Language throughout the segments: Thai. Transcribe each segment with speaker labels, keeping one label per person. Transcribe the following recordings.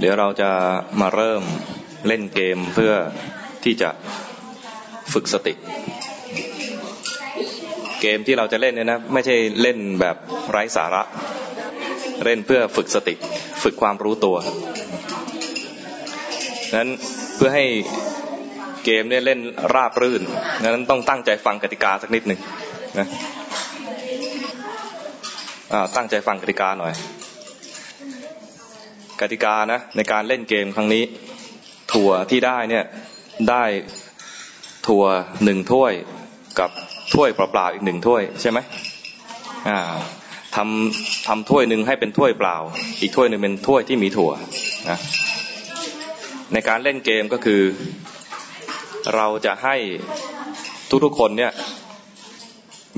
Speaker 1: เดี๋ยวเราจะมาเริ่มเล่นเกมเพื่อที่จะฝึกสติ เกมที่เราจะเล่นเนี่ยนะ ไม่ใช่เล่นแบบไร้สาระ เล่นเพื่อฝึกสติ ฝึกความรู้ตัวนั้นเพื่อให้เกมเนี่ยเล่นราบรื่นนั้นต้องตั้งใจฟังกติกาสักนิดหนึ่งนะตั้งใจฟังกติกาหน่อย กติกานะในการเล่นเกมครั้งนี้ ถั่วที่ได้เนี่ยได้ถั่วหนึ่งถ้วยกับถ้วยเปล่าๆอีกหนึ่งถ้วยใช่ไหมอ่าทำทำถ้วยหนึ่งให้เป็นถ้วยเปล่า อีกถ้วยหนึ่งเป็นถ้วยที่มีถั่วนะในการเล่นเกมก็คือ เราจะให้ทุกๆคนเนี่ย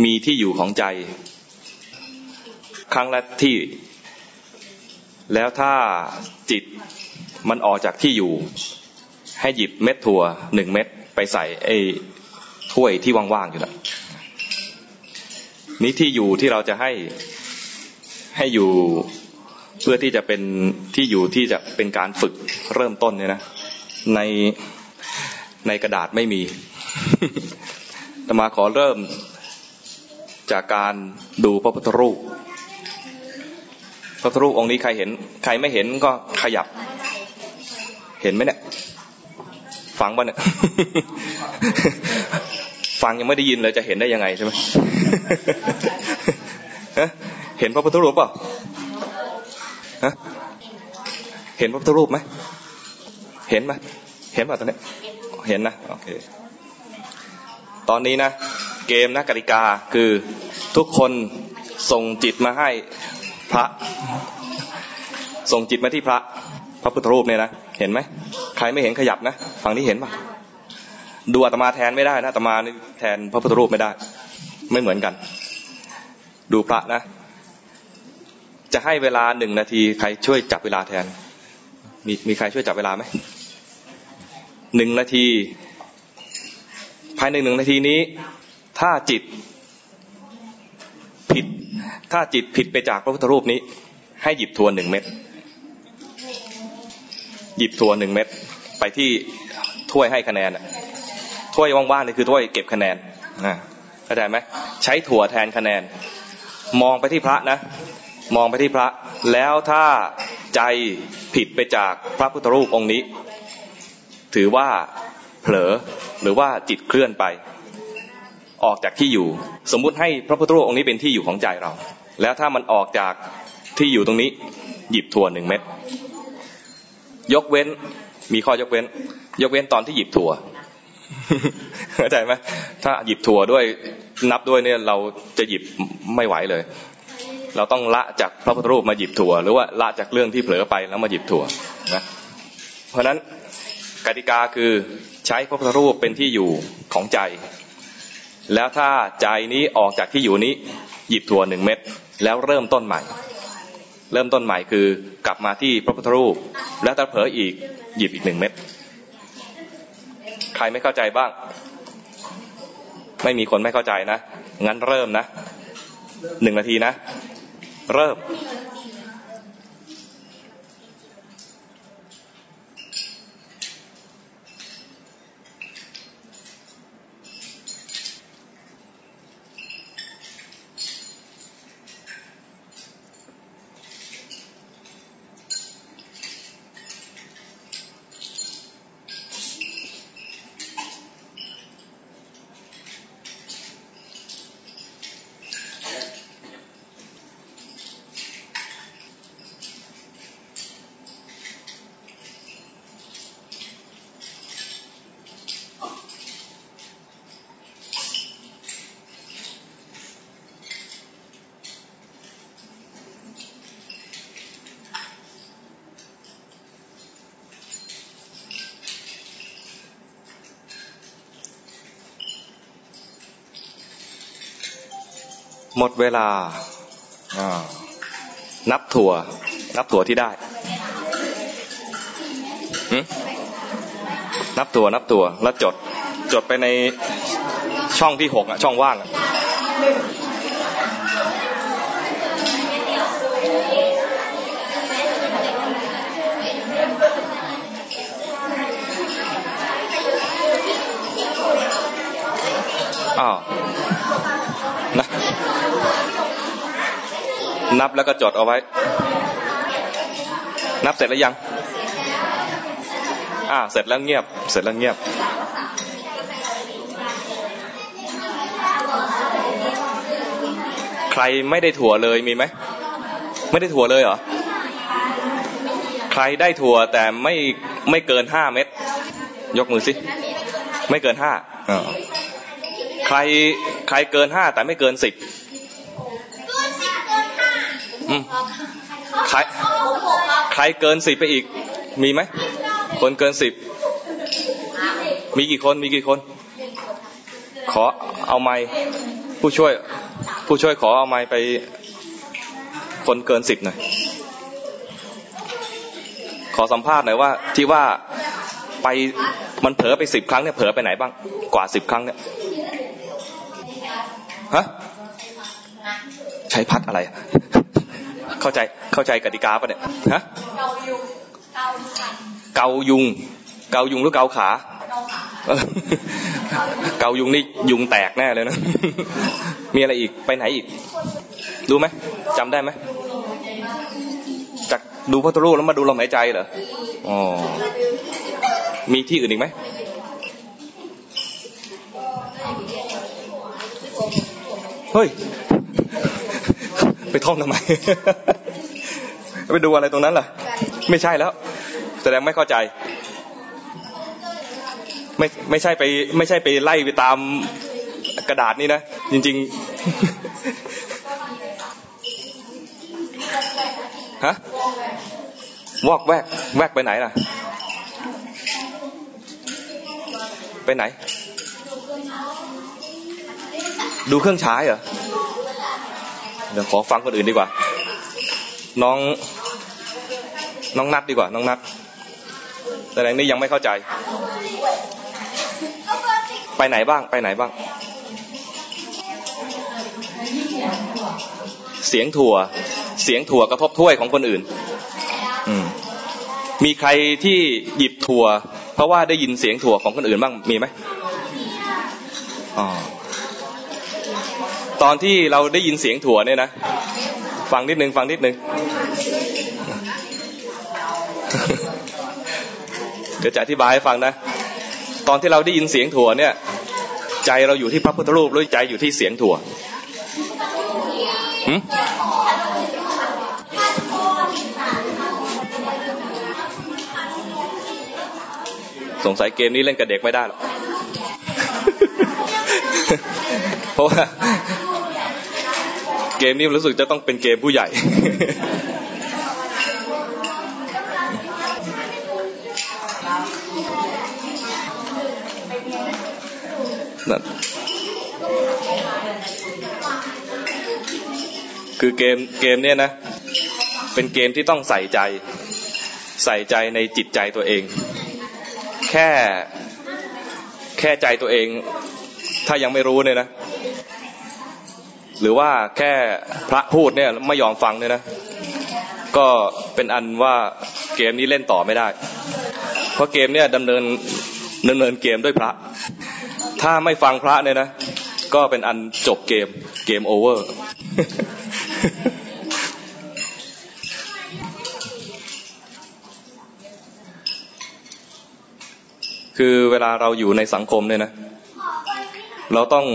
Speaker 1: มีที่อยู่ของใจ ครั้งละที่ แล้วถ้าจิตมันออกจากที่อยู่ ให้หยิบเม็ดถั่วหนึ่งเม็ดไปใส่ไอ้ถ้วยที่ว่างๆอยู่แล้วนี้ที่อยู่ที่เราจะให้ให้อยู่เพื่อที่จะเป็นที่อยู่ที่จะเป็นการฝึกเริ่มต้นเนี่ยนะในในกระดาษไม่มีตมาขอเริ่มจากการดูพระพุทธรูป พระพุทธรูปองค์นี้ใครเห็น ใครไม่เห็นก็ขยับ เห็นไหมเนี่ย ฟังบ้าเนี่ย ฟังยังไม่ได้ยินเลยจะเห็นได้ยังไงใช่ไหมเห็นพระพุทธรูปเปล่าเห็นพระพุทธรูปไหม เห็นไหมเห็นป่ะตอนนี้ เห็นนะ โอเค ตอนนี้นะ เกมนะกติกาคือทุกคนส่งจิตมาให้ พระ ส่งจิตมาที่พระ พระพุทธรูปเนี่ยนะเห็นไหมใครไม่เห็นขยับนะฝั่งนี้เห็นป่ะดูอาตมาแทนไม่ได้นะอาตมาแทนพระพุทธรูปไม่ได้ ไม่เหมือนกัน ดูพระนะ จะให้เวลาหนึ่งนาที ใครช่วยจับเวลาแทน มีมีใครช่วยจับเวลาไหมหนึ่งนาที ภายในหนึ่งนาทีนี้ ถ้าจิตผิด ถ้าจิตผิดไปจากพระพุทธรูปนี้ ให้หยิบทวนหนึ่งเม็ดหยิบทวนหนึ่งเม็ดไปที่ถ้วยให้คะแนนถ้วยว่างๆนี่คือถ้วยเก็บคะแนนนะเข้าใจไหมใช้ถั่วแทนคะแนน มองไปที่พระนะ มองไปที่พระ แล้วถ้าใจผิดไปจากพระพุทธรูปองค์นี้ ถือว่าเผลอหรือว่าจิตเคลื่อนไป ออกจากที่อยู่ สมมุติให้พระพุทธรูปองค์นี้เป็นที่อยู่ของใจเรา แล้วถ้ามันออกจากที่อยู่ตรงนี้ หยิบถั่วหนึ่งเม็ดยกเว้น มีข้อยกเว้น ยกเว้นตอนที่หยิบถั่วเข้าใจไหมถ้าหยิบถั่วด้วยนับด้วยเนี่ยเราจะหยิบไม่ไหวเลย เราต้องละจากพระพุทธรูปมาหยิบถั่ว หรือว่าละจากเรื่องที่เผลอไปแล้วมาหยิบถั่วนะเพราะนั้นกติกาคือใช้พระพุทธรูปเป็นที่อยู่ของใจ แล้วถ้าใจนี้ออกจากที่อยู่นี้ หยิบถั่วหนึ่งเม็ด แล้วเริ่มต้นใหม่ เริ่มต้นใหม่คือกลับมาที่พระพุทธรูป แล้วถ้าเผลออีกหยิบอีกหนึ่งเม็ดใครไม่เข้าใจบ้าง ไม่มีคนไม่เข้าใจนะงั้นเริ่มนะหนึ่งนาทีนะ เริ่ม หมดเวลา นับถั่ว นับถั่วที่ได้ นับถั่ว นับถั่ว แล้วจด จดไปในช่องที่หกอะช่องว่างอะอ้าว นับแล้วก็จดเอาไว้ นับเสร็จแล้วยัง อ่า เสร็จแล้วเงียบ เสร็จแล้วเงียบ ใครไม่ได้ถั่วเลยมีไหม ไม่ได้ถั่วเลยเหรอ ใครได้ถั่วแต่ไม่ไม่เกินห้าเม็ด ยกมือสิ ไม่เกินห้าใครใครเกินห้าแต่ไม่เกินสิบใคร ใครเกินสิบไปอีก มีไหม คนเกินสิบ มีกี่คน มีกี่คน ขอเอาไม้ผู้ช่วย ผู้ช่วยขอเอาไม้ไป คนเกินสิบหน่อย ขอสัมภาษณ์หน่อยว่า ที่ว่าไปมันเผลอไปสิบครั้งเนี่ยเผลอไปไหนบ้าง กว่าสิบครั้งเนี่ย ฮะ ใช้พัดอะไร เข้าใจเข้าใจกติกาปะเนี่ย ฮะ เกายุง เกายุงหรือเกาขา เกายุงนี่ยุงแตกแน่เลยนะ มีอะไรอีกไปไหนอีก รู้ไหมจำได้ไหมจากดูพระตุรูแล้วมาดูลมหายใจเหรออ๋อมีที่อื่นอีกไหมเฮ้ย ไปท่องทำไม ไปดูอะไรตรงนั้นล่ะ ไม่ใช่แล้ว แสดงไม่เข้าใจ ไม่ไม่ใช่ไปไม่ใช่ไปไล่ไปตามกระดาษนี่นะ จริง ๆ ฮะ วอกแวก แวกไปไหนล่ะ ไปไหน ดูเครื่องฉายเหรอ เดี๋ยวขอฟังคนอื่นดีกว่า น้อง น้องนัดดีกว่า น้องนัด แต่แรงนี้ยังไม่เข้าใจ ไปไหนบ้างไปไหนบ้าง เสียงถั่ว เสียงถั่วกระทบถ้วยของคนอื่น อืมมีใครที่หยิบถั่ว เพราะว่าได้ยินเสียงถั่วของคนอื่นบ้างมีไหมอ๋อตอนที่เราได้ยินเสียงถั่วเนี่ยนะ ฟังนิดนึงฟังนิดนึง เดี๋ยวจะอธิบายให้ฟังนะ ตอนที่เราได้ยินเสียงถั่วเนี่ย ใจเราอยู่ที่พระพุทธรูปหรือใจอยู่ที่เสียงถั่วหืมสงสัยเกมนี้เล่นกับเด็กไม่ได้หรอก เพราะว่า เกมนี้รู้สึกจะต้องเป็นเกมผู้ใหญ่ คือเกมเกมเนี่ยนะ เป็นเกมที่ต้องใส่ใจ ใส่ใจในจิตใจตัวเอง แค่แค่ใจตัวเอง ถ้ายังไม่รู้เนี่ยนะ หรือว่าแค่พระพูดเนี่ยไม่ยอมฟังเนี่ยนะ ก็เป็นอันว่าเกมนี้เล่นต่อไม่ได้ เพราะเกมเนี่ยดำเนินดำเนินเกมด้วยพระ ถ้าไม่ฟังพระเนี่ยนะ ก็เป็นอันจบเกมเกมโอเวอร์ คือเวลาเราอยู่ในสังคมเนี่ยนะ เราต้อง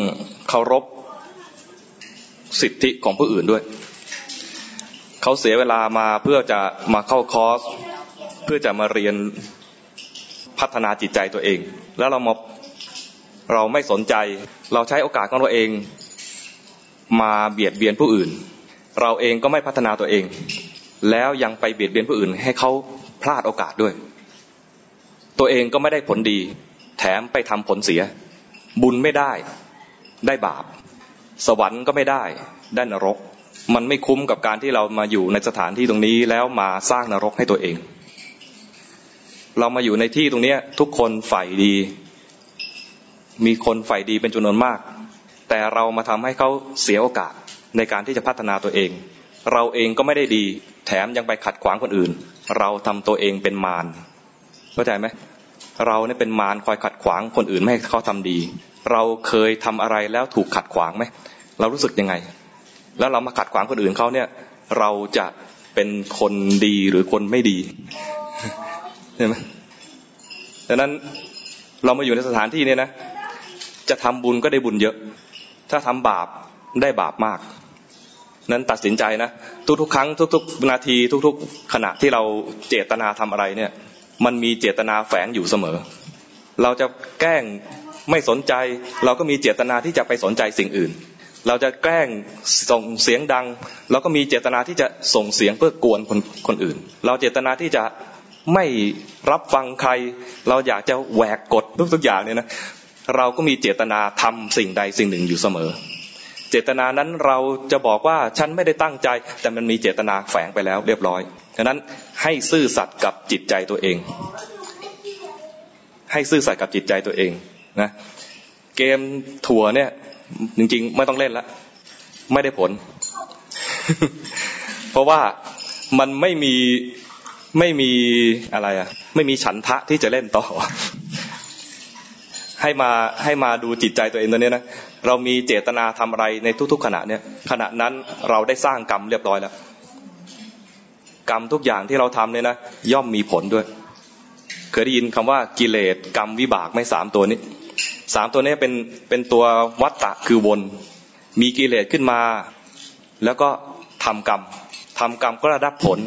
Speaker 1: เคารพสิทธิของผู้อื่นด้วย เขาเสียเวลามาเพื่อจะมาเข้าคอร์สเพื่อจะมาเรียนพัฒนาจิตใจตัวเอง แล้วเรามาเราไม่สนใจ เราใช้โอกาสของเราเองมาเบียดเบียนผู้อื่น เราเองก็ไม่พัฒนาตัวเอง แล้วยังไปเบียดเบียนผู้อื่น ให้เขาพลาดโอกาสด้วย ตัวเองก็ไม่ได้ผลดี แถมไปทำผลเสีย บุญไม่ได้ ได้บาป สวรรค์ก็ไม่ได้ได้นรก มันไม่คุ้มกับการที่เรามาอยู่ในสถานที่ตรงนี้แล้วมาสร้างนรกให้ตัวเอง เรามาอยู่ในที่ตรงนี้ทุกคนฝ่ายดี มีคนฝ่ายดีเป็นจำนวนมาก แต่เรามาทำให้เขาเสียโอกาสในการที่จะพัฒนาตัวเอง เราเองก็ไม่ได้ดี แถมยังไปขัดขวางคนอื่น เราทำตัวเองเป็นมาร เข้าใจไหมเราเนี่ยเป็นมารคอยขัดขวางคนอื่นไม่ให้เขาทำดี เราเคยทำอะไรแล้วถูกขัดขวางไหมเรารู้สึกยังไง แล้วเรามาขัดขวางคนอื่นเขาเนี่ย เราจะเป็นคนดีหรือคนไม่ดีใช่ไหมดังนั้นเรามาอยู่ในสถานที่เนี้นะ จะทำบุญก็ได้บุญเยอะ ถ้าทำบาปได้บาปมาก นั้นตัดสินใจนะ ทุกๆ ครั้งทุก ๆ นาทีทุก ๆ ขณะที่เราเจตนาทำอะไรเนี่ย มันมีเจตนาแฝงอยู่เสมอ เราจะแกล้งไม่สนใจ เราก็มีเจตนาที่จะไปสนใจสิ่งอื่น เราจะแกล้งส่งเสียงดัง เราก็มีเจตนาที่จะส่งเสียงเพื่อกวนคนคนอื่น เราเจตนาที่จะไม่รับฟังใคร เราอยากจะแหวกกฎทุกๆอย่างเนี่ยนะเราก็มีเจตนาทำสิ่งใดสิ่งหนึ่งอยู่เสมอ เจตนานั้นเราจะบอกว่าฉันไม่ได้ตั้งใจ แต่มันมีเจตนาแฝงไปแล้วเรียบร้อย ฉะนั้นให้ซื่อสัตย์กับจิตใจตัวเอง ให้ซื่อสัตย์กับจิตใจตัวเองนะเกมถั่วเนี่ยจริงๆ ไม่ต้องเล่นละไม่ได้ผล เพราะว่ามันไม่มีไม่มีอะไรอะไม่มีฉันทะที่จะเล่นต่อ ให้มาให้มาดูจิตใจตัวเองตัวนี้นะเรามีเจตนาทำอะไรในทุก ๆ ขณะเนี่ย ขณะนั้นเราได้สร้างกรรมเรียบร้อยแล้ว กรรมทุกอย่างที่เราทำเนี่ยนะย่อมมีผลด้วย เคยได้ยินคำว่ากิเลสกรรมวิบากไม่สามตัวนี้สามตัวนี้เป็นเป็นตัววัตตะคือวน มีกิเลสขึ้นมา แล้วก็ทำกรรมทำกรรมก็ได้รับผล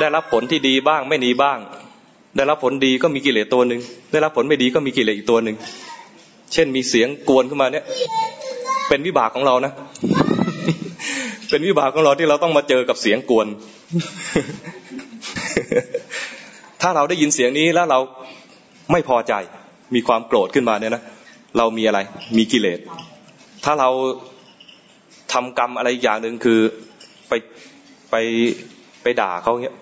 Speaker 1: ได้รับผลที่ดีบ้างไม่ดีบ้าง ได้รับผลดีก็มีกิเลสตัวหนึ่งได้รับผลไม่ดีก็มีกิเลสอีกตัวหนึ่งเช่นมีเสียงกวนขึ้นมาเนี่ย เป็นวิบากของเรานะ เป็นวิบากของเราที่เราต้องมาเจอกับเสียงกวน ถ้าเราได้ยินเสียงนี้แล้วเราไม่พอใจ มีความโกรธขึ้นมาเนี่ยนะเรามีอะไร มีกิเลส ถ้าเราทำกรรมอะไรอย่างหนึ่งคือไปไปไปด่าเขาเงี้ย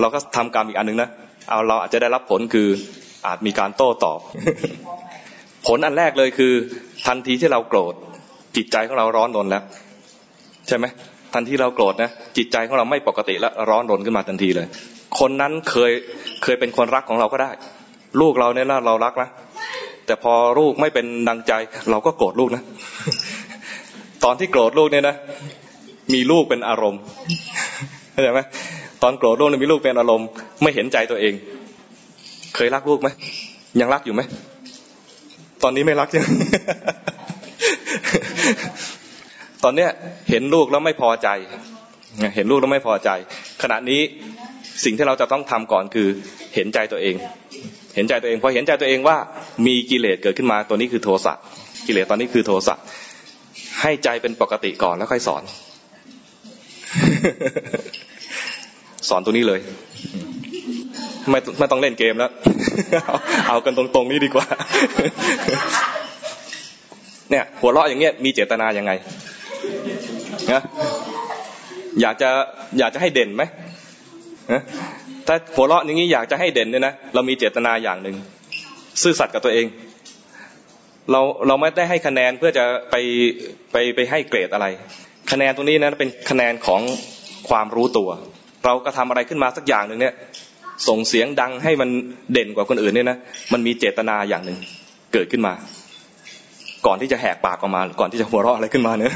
Speaker 1: เราก็ทำกรรมอีกอันหนึ่งนะเอาเราอาจจะได้รับผลคืออาจมีการโต้ตอบ ผลอันแรกเลยคือ ทันทีที่เราโกรธจิตใจของเราร้อนรนแล้ว ใช่ไหมทันทีเราโกรธนะจิตใจของเราไม่ปกติแล้วร้อนรนขึ้นมาทันทีเลย คนนั้นเคยเคยเป็นคนรักของเราก็ได้ ลูกเราเนี่ยเรารักนะแต่พอลูกไม่เป็นดังใจ เราก็โกรธลูกนะตอนที่โกรธลูกเนี่ยนะมีลูกเป็นอารมณ์เข้าใจไหมตอนโกรธลูกเนี่ยมีลูกเป็นอารมณ์ ไม่เห็นใจตัวเอง เคยรักลูกไหมยังรักอยู่ไหมตอนนี้ไม่รักยัง ตอนเนี้ยเห็นลูกแล้วไม่พอใจ เห็นลูกแล้วไม่พอใจ ขณะนี้สิ่งที่เราจะต้องทำก่อนคือเห็นใจตัวเอง เห็นใจตัวเองพอเห็นใจตัวเองว่ามีกิเลสเกิดขึ้นมาตัวนี้คือโทสะกิเลสตอนนี้คือโทสะให้ใจเป็นปกติก่อนแล้วค่อยสอน สอนตัวนี้เลย ไม่ไม่ต้องเล่นเกมแล้ว เอากันตรงๆนี้ดีกว่า เนี่ย หัวเราะอย่างเงี้ยมีเจตนาอยังไง นะอยากจะอยากจะให้เด่นไหมถ้าหัวเราะอย่างนี้อยากจะให้เด่นเนี่ยนะเรามีเจตนาอย่างหนึ่งซื่อสัตย์กับตัวเอง เราเราไม่ได้ให้คะแนนเพื่อจะไปไปไปให้เกรดอะไร คะแนนตรงนี้นะเป็นคะแนนของความรู้ตัว เราก็ทำอะไรขึ้นมาสักอย่างหนึ่งเนี่ย ส่งเสียงดังให้มันเด่นกว่าคนอื่นเนี่ยนะมันมีเจตนาอย่างหนึ่งเกิดขึ้นมา ก่อนที่จะแหกปากออกมา ก่อนที่จะหัวเราะอะไรขึ้นมาเนี่ย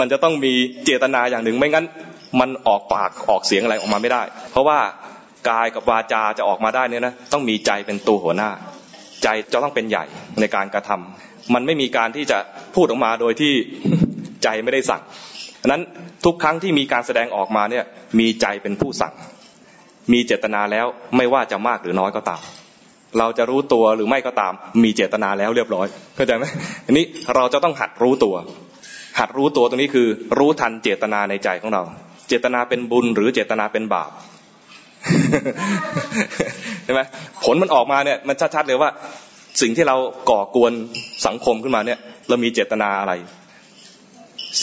Speaker 1: มันจะต้องมีเจตนาอย่างหนึ่ง ไม่งั้นมันออกปากออกเสียงอะไรออกมาไม่ได้ เพราะว่ากายกับวาจาจะออกมาได้เนี่ยนะต้องมีใจเป็นตัวหัวหน้า ใจจะต้องเป็นใหญ่ในการกระทำมันไม่มีการที่จะพูดออกมาโดยที่ใจไม่ได้สั่งนั้นทุกครั้งที่มีการแสดงออกมาเนี่ยมีใจเป็นผู้สั่ง มีเจตนาแล้วไม่ว่าจะมากหรือน้อยก็ตาม เราจะรู้ตัวหรือไม่ก็ตาม มีเจตนาแล้วเรียบร้อยเข้าใจไหมอันนี้เราจะต้องหัดรู้ตัว หัดรู้ตัวตรงนี้คือ รู้ทันเจตนาในใจของเรา เจตนาเป็นบุญหรือเจตนาเป็นบาปใช่ไหมผลมันออกมาเนี่ยมันชัดๆเลยว่า สิ่งที่เราก่อกวนสังคมขึ้นมาเนี่ย เรามีเจตนาอะไร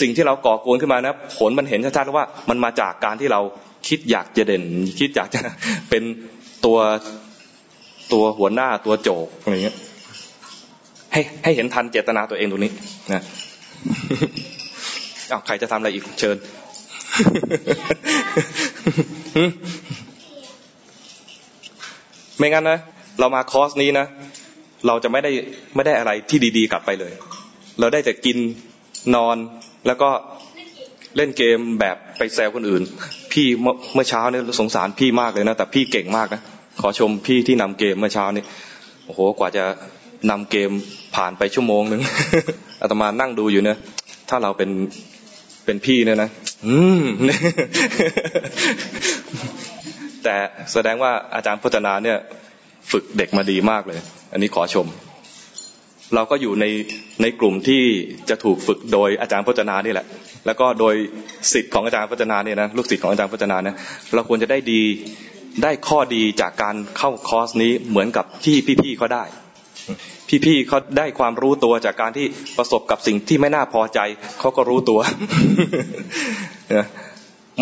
Speaker 1: สิ่งที่เราก่อกวนขึ้นมานะผลมันเห็นชัดๆว่า มันมาจากการที่เราคิดอยากจะเด่น คิดอยากจะเป็นตัว ตัวหัวหน้าตัวโจกอะไรเงี้ย ให้ให้เห็นทันเจตนาตัวเองตรงนี้นะเอาใครจะทำอะไรอีกเชิญไม่งั้นนะเรามาคอร์สนี้นะเราจะไม่ได้ไม่ได้อะไรที่ดีๆกลับไปเลย เราได้แต่กินนอนแล้วก็เล่นเกมแบบไปแซวคนอื่น พี่เมื่อเช้าเนี่ยสงสารพี่มากเลยนะแต่พี่เก่งมากนะ ขอชมพี่ที่นำเกมเมื่อเช้านี้โอ้โหกว่าจะนำเกมผ่านไปชั่วโมงหนึ่งอาตมานั่งดูอยู่เนี่ยถ้าเราเป็นเป็นพี่เนี่ยนะอืมแต่แสดงว่าอาจารย์พจนาเนี่ย ฝึกเด็กมาดีมากเลย อันนี้ขอชม เราก็อยู่ในในกลุ่มที่จะถูกฝึกโดยอาจารย์พจนานี่แหละ แล้วก็โดยสิทธิ์ของอาจารย์พจนาเนี่ยนะลูกศิษย์ของอาจารย์พจนาเนี่ยเราควรจะได้ดี ได้ข้อดีจากการเข้าคอร์สนี้เหมือนกับที่พี่ๆเขาได้ พี่ๆเขาได้ความรู้ตัวจากการที่ประสบกับสิ่งที่ไม่น่าพอใจเขาก็รู้ตัว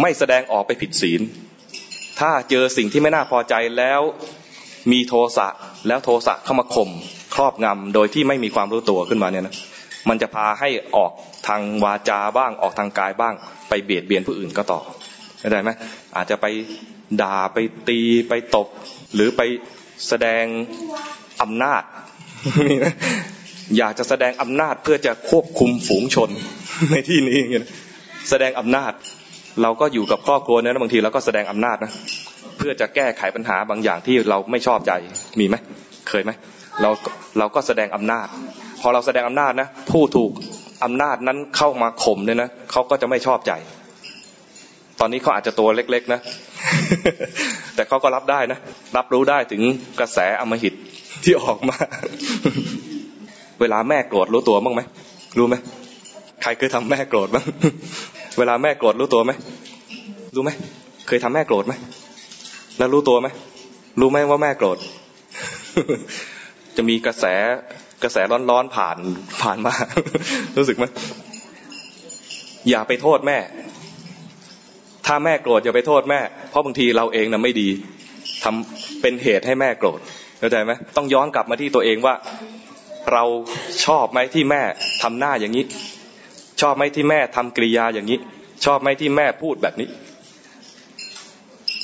Speaker 1: ไม่แสดงออกไปผิดศีล ถ้าเจอสิ่งที่ไม่น่าพอใจแล้วมีโทสะแล้วโทสะเข้ามาข่มครอบงำโดยที่ไม่มีความรู้ตัวขึ้นมาเนี่ยนะมันจะพาให้ออกทางวาจาบ้างออกทางกายบ้าง ไปเบียดเบียนผู้อื่นก็ต่อเข้าใจไหมอาจจะไป ด่าไปตีไปตบ หรือไปแสดงอำนาจ อยากจะแสดงอำนาจเพื่อจะควบคุมฝูงชนในที่นี้เงี้ยแสดงอำนาจ เราก็อยู่กับครอบครัวเนี่ยบางทีเราก็แสดงอำนาจนะเพื่อจะแก้ไขปัญหาบางอย่างที่เราไม่ชอบใจมีไหมเคยไหมเราเราก็แสดงอำนาจ พอเราแสดงอำนาจนะผู้ถูกอำนาจนั้นเข้ามาข่มเนี่ยนะเขาก็จะไม่ชอบใจ ตอนนี้เขาอาจจะตัวเล็กๆนะ แต่เขาก็รับได้นะ รับรู้ได้ถึงกระแสอมหิตที่ออกมา เวลาแม่โกรธรู้ตัวบ้างไหม รู้ไหม ใครเคยทำแม่โกรธบ้าง เวลาแม่โกรธรู้ตัวไหม รู้ไหม เคยทำแม่โกรธไหม แล้วรู้ตัวไหม รู้ไหมว่าแม่โกรธ จะมีกระแสกระแสร้อนๆผ่านผ่านมา รู้สึกไหมอย่าไปโทษแม่ ถ้าแม่โกรธอย่าไปโทษแม่ เพราะบางทีเราเองนะไม่ดีทำเป็นเหตุให้แม่โกรธเข้าใจไหมต้องย้อนกลับมาที่ตัวเองว่า เราชอบไหมที่แม่ทำหน้าอย่างนี้ ชอบไหมที่แม่ทำกริยาอย่างนี้ ชอบไหมที่แม่พูดแบบนี้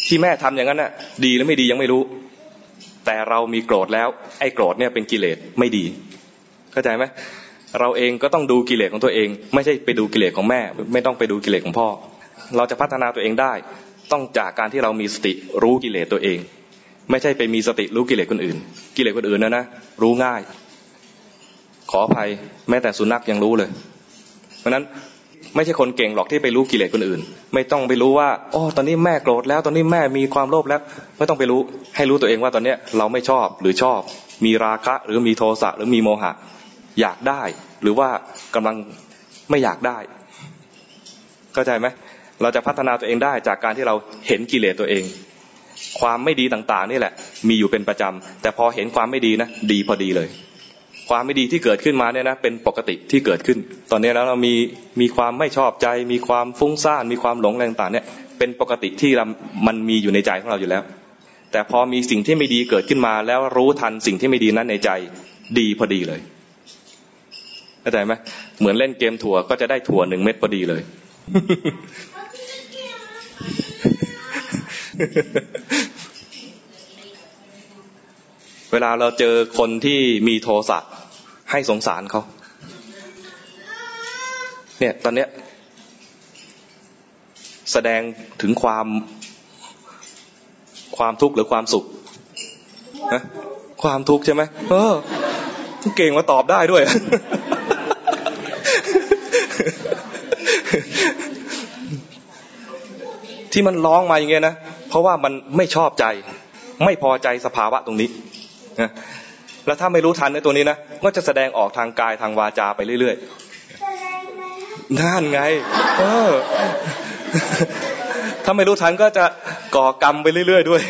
Speaker 1: ที่แม่ทำอย่างนั้นน่ะ ดีหรือไม่ดียังไม่รู้ แต่เรามีโกรธแล้ว ไอ้โกรธเนี่ยเป็นกิเลสไม่ดี เข้าใจไหมเราเองก็ต้องดูกิเลสของตัวเอง ไม่ใช่ไปดูกิเลสของแม่ ไม่ต้องไปดูกิเลสของพ่อ เราจะพัฒนาตัวเองได้ ต้องจากการที่เรามีสติรู้กิเลสตัวเอง ไม่ใช่ไปมีสติรู้กิเลสคนอื่น กิเลสคนอื่นนะนะรู้ง่าย ขออภัยแม้แต่สุนัขยังรู้เลย เพราะนั้นไม่ใช่คนเก่งหรอกที่ไปรู้กิเลสคนอื่น ไม่ต้องไปรู้ว่าอ๋อตอนนี้แม่โกรธแล้ว ตอนนี้แม่มีความโลภแล้ว ไม่ต้องไปรู้ ให้รู้ตัวเองว่าตอนเนี้ยเราไม่ชอบหรือชอบ มีราคะหรือมีโทสะหรือมีโมหะ อยากได้ หรือว่ากำลังไม่อยากได้ เข้าใจไหม เราจะพัฒนาตัวเองได้จากการที่เราเห็นกิเลสตัวเอง ความไม่ดีต่างๆ นี่แหละ มีอยู่เป็นประจำ แต่พอเห็นความไม่ดีนะ ดีพอดีเลย ความไม่ดีที่เกิดขึ้นมาเนี่ยนะ เป็นปกติที่เกิดขึ้น ตอนนี้แล้วเรามีมีความไม่ชอบใจ มีความฟุ้งซ่าน มีความหลงอะไรต่างๆ เนี่ย เป็นปกติที่มันมีอยู่ในใจของเราอยู่แล้ว แต่พอมีสิ่งที่ไม่ดีเกิดขึ้นมาแล้วรู้ทันสิ่งที่ไม่ดีนั้นในใจ ดีพอดีเลยเข้าใจไหมเหมือนเล่นเกมถั่วก็จะได้ถั่วหนึ่งเม็ดพอดีเลย เวลาเราเจอคนที่มีโทสะให้สงสารเขาเนี่ย ตอนเนี้ย แสดงถึงความความทุกข์หรือความสุขนะความทุกข์ใช่ไหมเออเก่งมาตอบได้ด้วย ที่มันร้องมาอย่างเงี้ยนะเพราะว่ามันไม่ชอบใจ ไม่พอใจสภาวะตรงนี้นะแล้วถ้าไม่รู้ทันในตัวนี้นะก็จะแสดงออกทางกายทางวาจาไปเรื่อยๆนั่นไง เออ ถ้าไม่รู้ทันก็จะก่อกรรมไปเรื่อยๆด้วย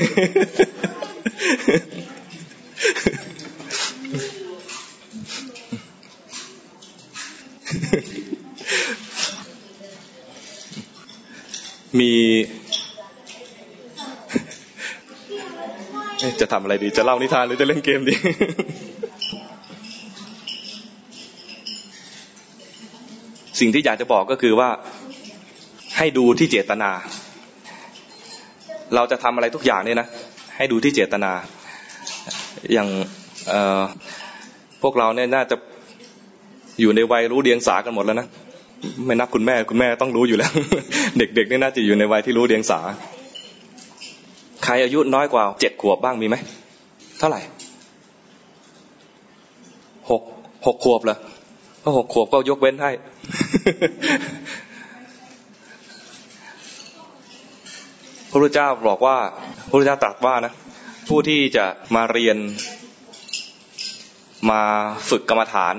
Speaker 1: มีจะทำอะไรดี จะเล่านิทานหรือจะเล่นเกมดี สิ่งที่อยากจะบอกก็คือว่า ให้ดูที่เจตนา เราจะทำอะไรทุกอย่างเนี่ยนะ ให้ดูที่เจตนา อย่างพวกเราเนี่ยน่าจะอยู่ในวัยรู้เดียงสากันหมดแล้วนะ ไม่นับคุณแม่ คุณแม่ต้องรู้อยู่แล้ว เด็กๆนี่น่าจะอยู่ในวัยที่รู้เดียงสา ใครอายุน้อยกว่าเจ็ดขวบบ้างมีไหม เท่าไหร่หกหกขวบเหรอก็หกขวบก็ยกเว้นให้ พระพุทธเจ้าบอกว่า พระพุทธเจ้าตรัสว่านะ ผู้ที่จะมาเรียนมาฝึกกรรมฐาน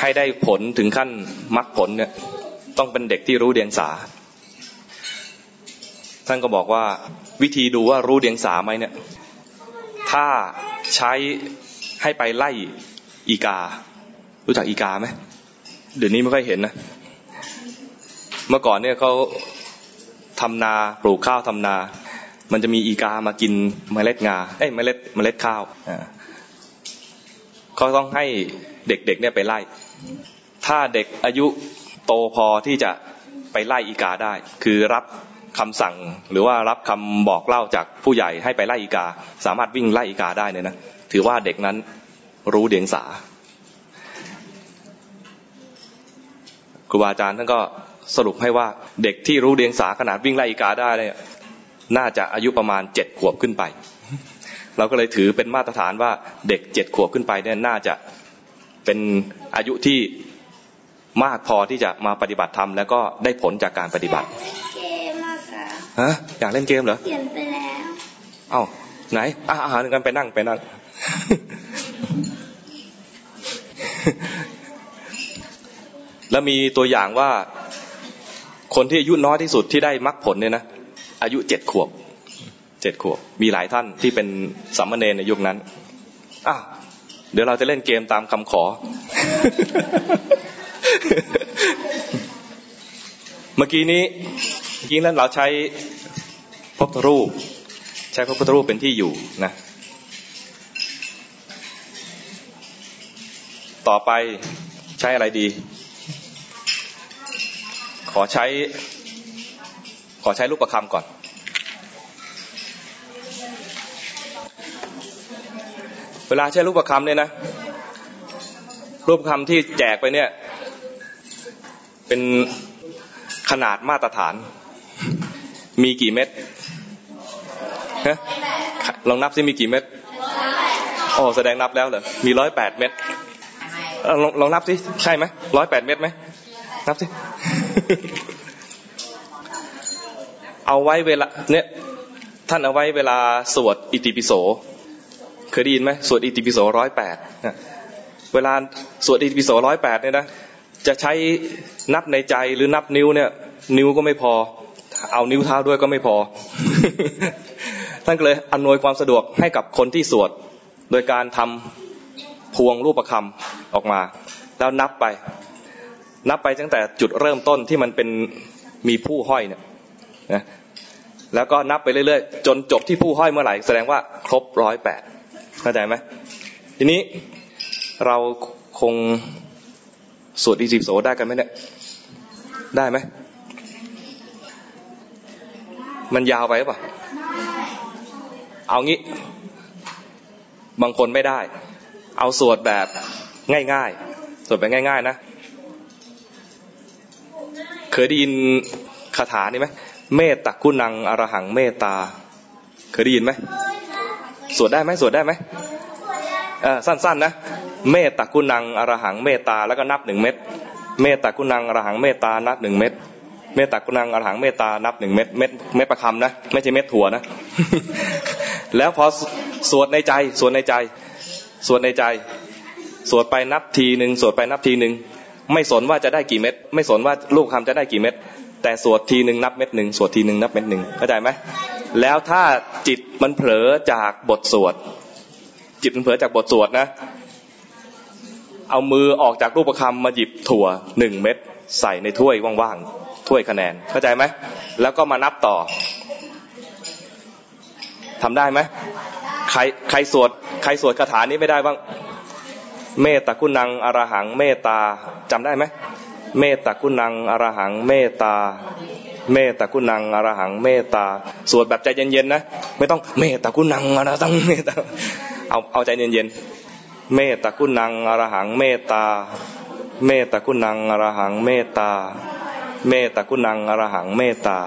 Speaker 1: ให้ได้ผลถึงขั้นมรรคผลเนี่ย ต้องเป็นเด็กที่รู้เดียงสา ท่านก็บอกว่าวิธีดูว่ารู้เดียงสาไหมเนี่ยถ้าใช้ให้ไปไล่อีกา รู้จักอีกาไหมเดี๋ยวนี้ไม่ค่อยเห็นนะเมื่อก่อนเนี่ยเขาทำนาปลูกข้าวทำนา มันจะมีอีกามากินเมล็ดงาเอ้ยเมล็ดเมล็ดข้าวเขาต้องให้เด็กๆเนี่ยไปไล่ ถ้าเด็กอายุโตพอที่จะไปไล่อีกาได้ คือรับ คำสั่งหรือว่ารับคำบอกเล่าจากผู้ใหญ่ให้ไปไล่อีกา สามารถวิ่งไล่อีกาได้เนี่ยนะถือว่าเด็กนั้นรู้เดียงสาครูบาอาจารย์ท่านก็สรุปให้ว่าเด็กที่รู้เดียงสาขนาดวิ่งไล่อีกาได้เนี่ยน่าจะอายุประมาณเจ็ดขวบขึ้นไป เราก็เลยถือเป็นมาตรฐานว่าเด็กเจ็ดขวบขึ้นไปเนี่ยน่าจะเป็นอายุที่มากพอที่จะมาปฏิบัติธรรมแล้วก็ได้ผลจากการปฏิบัติ ฮะอยากเล่นเกมเหรอ
Speaker 2: เปลี่ยนไปแล้ว
Speaker 1: เอ้าไหนอาหารกันไปนั่งไปนั่งแล้วมีตัวอย่างว่า คนที่อายุน้อยที่สุดที่ได้มรรคผลเนี่ยนะอายุเจ็ดขวบเจ็ดขวบ มีหลายท่านที่เป็นสัมมาเนในยุคนั้นอะเดี๋ยวเราจะเล่นเกมตามคำขอ เมื่อกี้นี้ เมื่อกี้นั้นเราใช้พระพุทธรูป ใช้พระพุทธรูปเป็นที่อยู่นะ ต่อไปใช้อะไรดี ขอใช้ ขอใช้รูปประคำก่อน เวลาใช้รูปประคำเนี่ยนะ รูปประคำที่แจกไปเนี่ย เป็นขนาดมาตรฐาน มีกี่เม็ดฮะลองนับซิมีกี่เม็ดโอ้แสดงนับแล้วเหรอมีร้อยแปดเม็ดลองลองนับสิใช่ไหมร้อยแปดเม็ดไหมนับสิเอาไว้เวลา เนี่ย ท่านเอาไว้เวลาสวดอิติปิโสเคยได้ยินไหมสวดอิติปิโสร้อยแปดเวลาสวดอิติปิโสร้อยแปดเนี่ยนะจะใช้นับในใจหรือนับนิ้วเนี่ย นิ้วก็ไม่พอ เอานิ้วเท้าด้วยก็ไม่พอ ท่านก็เลยอำนวยความสะดวกให้กับคนที่สวด โดยการทำพวงรูปประคำออกมา แล้วนับไป นับไปตั้งแต่จุดเริ่มต้นที่มันเป็นมีผู้ห้อยเนี่ยนะแล้วก็นับไปเรื่อยๆ จนจบที่ผู้ห้อยเมื่อไหร่ แสดงว่าครบร้อยแปดเข้าใจไหมทีนี้เราคงสวดอีสิบโสได้กันไหมเนี่ย ได้ไหม มันยาวไปหรือเปล่าเอางี้ บางคนไม่ได้ เอาสวดแบบง่ายๆ สวดแบบง่าย ๆ นะ เคยได้ยินคาถานี้ไหมเมตตากุนังอรหังเมตตา เคยได้ยินไหมสวดได้ไหมสวดได้ไหมเออสั้นๆนะเมตตากุนังอรหังเมตตาแล้วก็นับหนึ่งเม็ดเมตตากุนังอรหังเมตตานับหนึ่งเม็ด เมตตากุนังอรหังเมตตานับหนึ่งเม็ดเม็ดเม็ดประคำนะไม่ใช่เม็ดถั่วนะ แล้วพอสวดในใจสวดในใจ สวดในใจ สวดไปนับทีหนึ่งสวดไปนับทีหนึ่งไม่สนว่าจะได้กี่เม็ดไม่สนว่าลูกคำจะได้กี่เม็ดแต่สวดทีหนึ่งนับเม็ดหนึ่งสวดทีหนึ่งนับเม็ดหนึ่งเข้าใจไหมแล้วถ้าจิตมันเผลอจากบทสวด จิตมันเผลอจากบทสวดนะ เอามือออกจากรูประคำมาหยิบถั่วหนึ่งเม็ดใส่ในถ้วยว่างๆ ถ้วยคะแนน เข้าใจไหม แล้วก็มานับต่อทำได้ไหมใครใครสวดใครสวดคาถานี้ไม่ได้บ้าง เมตตาคุณังอรหัง เมตตาจำได้ไหมเมตตาคุณังอรหัง เมตตา เมตตาคุณังอรหัง เมตตา สวดแบบใจเย็นๆนะ ไม่ต้องเมตตาคุณังอรหังเมตตาเอาเอาใจเย็นๆ เมตตาคุณังอรหัง เมตตา เมตตากุณังอรหัง เมตตา เมตตากุณังอรหังเมตตา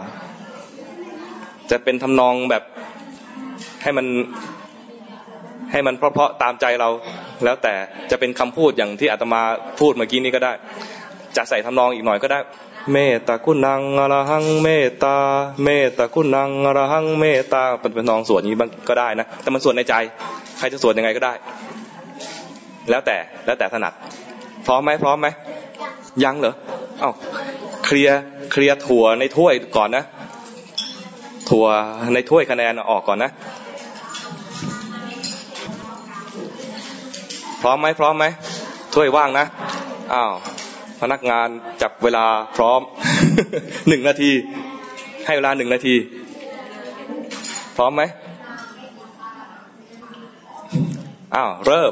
Speaker 1: จะเป็นทำนองแบบให้มันให้มันเพราะๆตามใจเรา แล้วแต่จะเป็นคำพูดอย่างที่อาตมาพูดเมื่อกี้นี้ก็ได้ จะใส่ทำนองอีกหน่อยก็ได้ เมตตากุณังอรหังเมตตา เมตตากุณังอรหังเมตตาเป็นทำนองสวดนี้ก็ได้นะแต่มันสวดในใจ ใครจะสวดยังไงก็ได้ แล้วแต่แล้วแต่ถนัดพร้อมไหมพร้อมไหมยังเหรออ้าเค ลียร์เคลียร์ถั่วในถ้วยก่อนนะ ถั่วในถ้วยคะแนนออกก่อนนะ พร้อมไหมพร้อมไหมถ้วยว่างนะอ้าวพนักงานจับเวลาพร้อมหนึ่งนาที ให้เวลาหนึ่งนาที พร้อมไหมอ้าวเริ่ม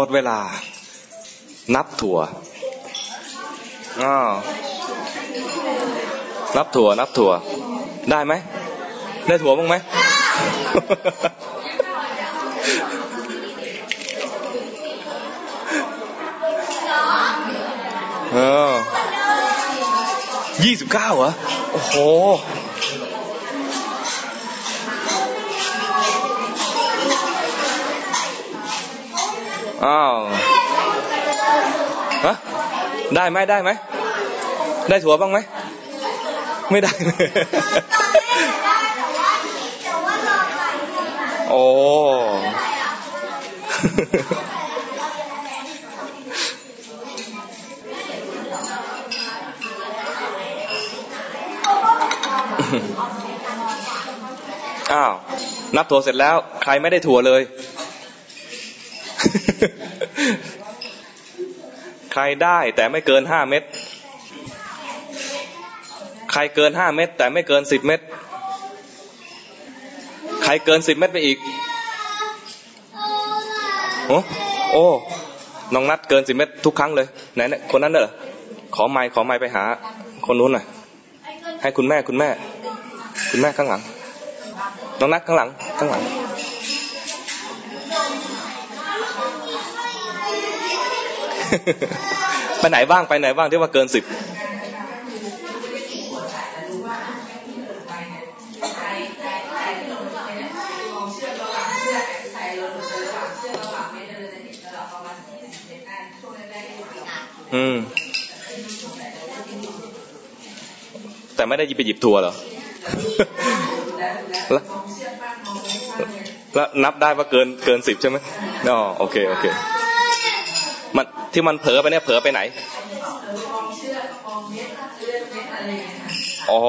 Speaker 1: หมดเวลา นับถั่วอ้าวนับถั่ว นับถั่ว ได้ไหม ได้ถั่วบ้างไหม เออยี่สิบเก้าเหรอ โอ้โห อ้าวฮะได้ไหมได้ไหม ได้ถั่วบ้างไหม ไม่ได้เลยโอ้อ้าว นับถั่วเสร็จแล้ว ใครไม่ได้ถั่วเลย ใครได้แต่ไม่เกินห้าเม็ดใครเกินห้าเม็ดแต่ไม่เกินสิบเม็ดใครเกินสิบเม็ดไปอีกโอ้โอ้น้องนัดเกินสิบเม็ดทุกครั้งเลยไหนเนี่ยคนนั้นเหรอขอไม้ขอไม้ไปหา คนนู้นหน่อยให้คุณแม่คุณแม่ คุณแม่ข้างหลัง น้องนัดข้างหลัง ข้างหลัง ไปไหนบ้างไปไหนบ้างที่ว่าเกินสิบอืม แต่ไม่ได้หยิบไปหยิบทัวร์เหรอแล้วแล้วนับได้ว่าเกินเกินสิบใช่ไหมอ๋อโอเค โอเคมัน ที่มันเผลอไปเนี่ยเผลอไปไหนอ๋อ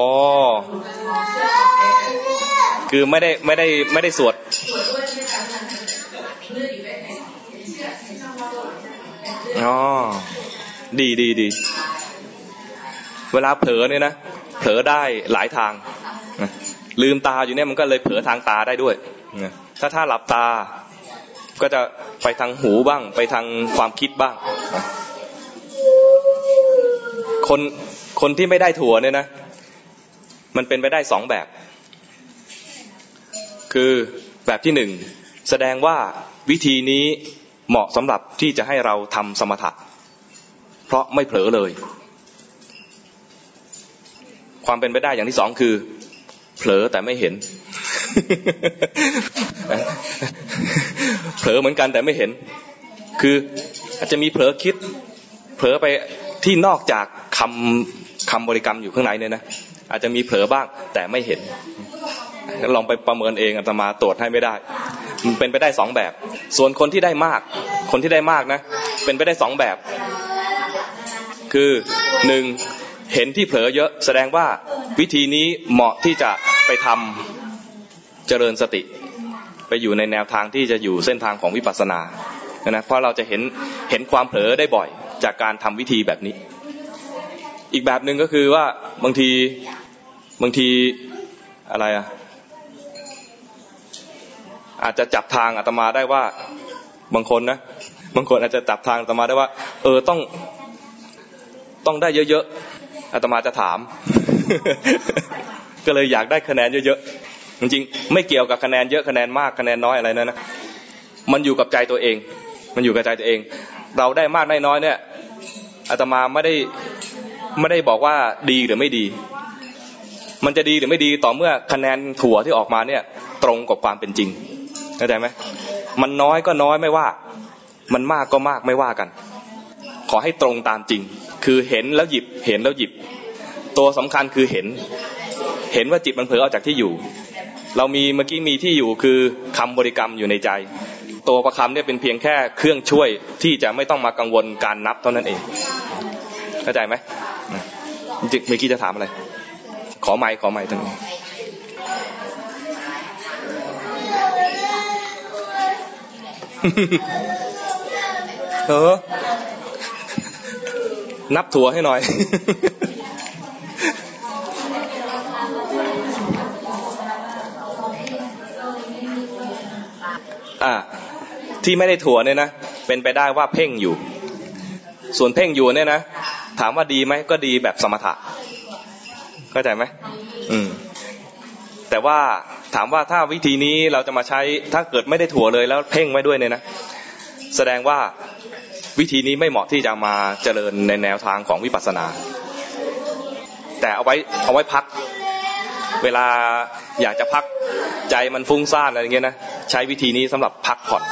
Speaker 1: คือไม่ได้ไม่ได้ไม่ได้สวดอ๋อดีดีดี เวลาเผลอเนี่ยนะ เผลอได้หลายทาง ลืมตาอยู่เนี่ยมันก็เลยเผลอทางตาได้ด้วย ถ้าถ้าหลับตา ก็จะไปทางหูบ้าง ไปทางความคิดบ้าง คนคนที่ไม่ได้ถั่วเนี่ยนะ มันเป็นไปได้สองแบบ คือแบบที่หนึ่งแสดงว่าวิธีนี้เหมาะสำหรับที่จะให้เราทำสมถะ เพราะไม่เผลอเลย ความเป็นไปได้อย่างที่สองคือ เผลอแต่ไม่เห็น ลอเหมือนกันแต่ไม่เห็น คืออาจจะมีเผลอคิด เผลอไปที่นอกจากคำคำบริกรรมอยู่ข้างในเนี่ยนะอาจจะมีเผลอบ้างแต่ไม่เห็นลองไปประเมินเองอาตมาตรวจให้ไม่ได้ มันเป็นไปได้สองแบบ ส่วนคนที่ได้มาก คนที่ได้มากนะ เป็นไปได้สองแบบ คือหนึ่งเห็นที่เผลอเยอะ แสดงว่าวิธีนี้เหมาะที่จะไปทำเจริญสติ ไปอยู่ในแนวทางที่จะอยู่เส้นทางของวิปัสสนานะเพราะเราจะเห็นเห็นความเผลอได้บ่อยจากการทำวิธีแบบนี้ อีกแบบหนึ่งก็คือว่าบางทีบางทีอะไรอะอาจจะจับทางอาตมาได้ว่าบางคนนะบางคนอาจจะจับทางอาตมาได้ว่า เออต้องต้องได้เยอะๆอาตมาจะถาม ก็เลยอยากได้คะแนนเยอะๆ จริงๆไม่เกี่ยวกับคะแนนเยอะคะแนนมากคะแนนน้อยอะไรนั่นนะมันอยู่กับใจตัวเอง มันอยู่กับใจตัวเอง เราได้มากได้น้อยเนี่ยอาตมาไม่ได้ไม่ได้บอกว่าดีหรือไม่ดี มันจะดีหรือไม่ดีต่อเมื่อคะแนนถั่วที่ออกมาเนี่ยตรงกับความเป็นจริงเข้าใจไหมมันน้อยก็น้อยไม่ว่า มันมากก็มากไม่ว่ากัน ขอให้ตรงตามจริง คือเห็นแล้วหยิบเห็นแล้วหยิบ ตัวสำคัญคือเห็น เห็นว่าจิตมันเผลอออกจากที่อยู่ เรามีเมื่อกี้มีที่อยู่คือคำบริกรรมอยู่ในใจ ตัวประคำเนี่ยเป็นเพียงแค่เครื่องช่วยที่จะไม่ต้องมากังวลการนับเท่านั้นเอง เข้าใจไหมจิเมื่อกี้จะถามอะไร ขอไม้ขอไม้ทั้งนี้เออนับถั่วให้หน่อย อ่า ที่ไม่ได้ถั่วเนี่ยนะเป็นไปได้ว่าเพ่งอยู่ ส่วนเพ่งอยู่เนี่ยนะถามว่าดีไหมก็ดีแบบสมถะเข้าใจไหมอืม แต่ว่าถามว่าถ้าวิธีนี้เราจะมาใช้ถ้าเกิดไม่ได้ถั่วเลยแล้วเพ่งไว้ด้วยเนี่ยนะแสดงว่าวิธีนี้ไม่เหมาะที่จะมาเจริญในแนวทางของวิปัสสนา แต่เอาไว้เอาไว้พัก เวลาอยากจะพักใจมันฟุ้งซ่านอะไรเงี้ยนะใช้วิธีนี้สำหรับพักผ่อน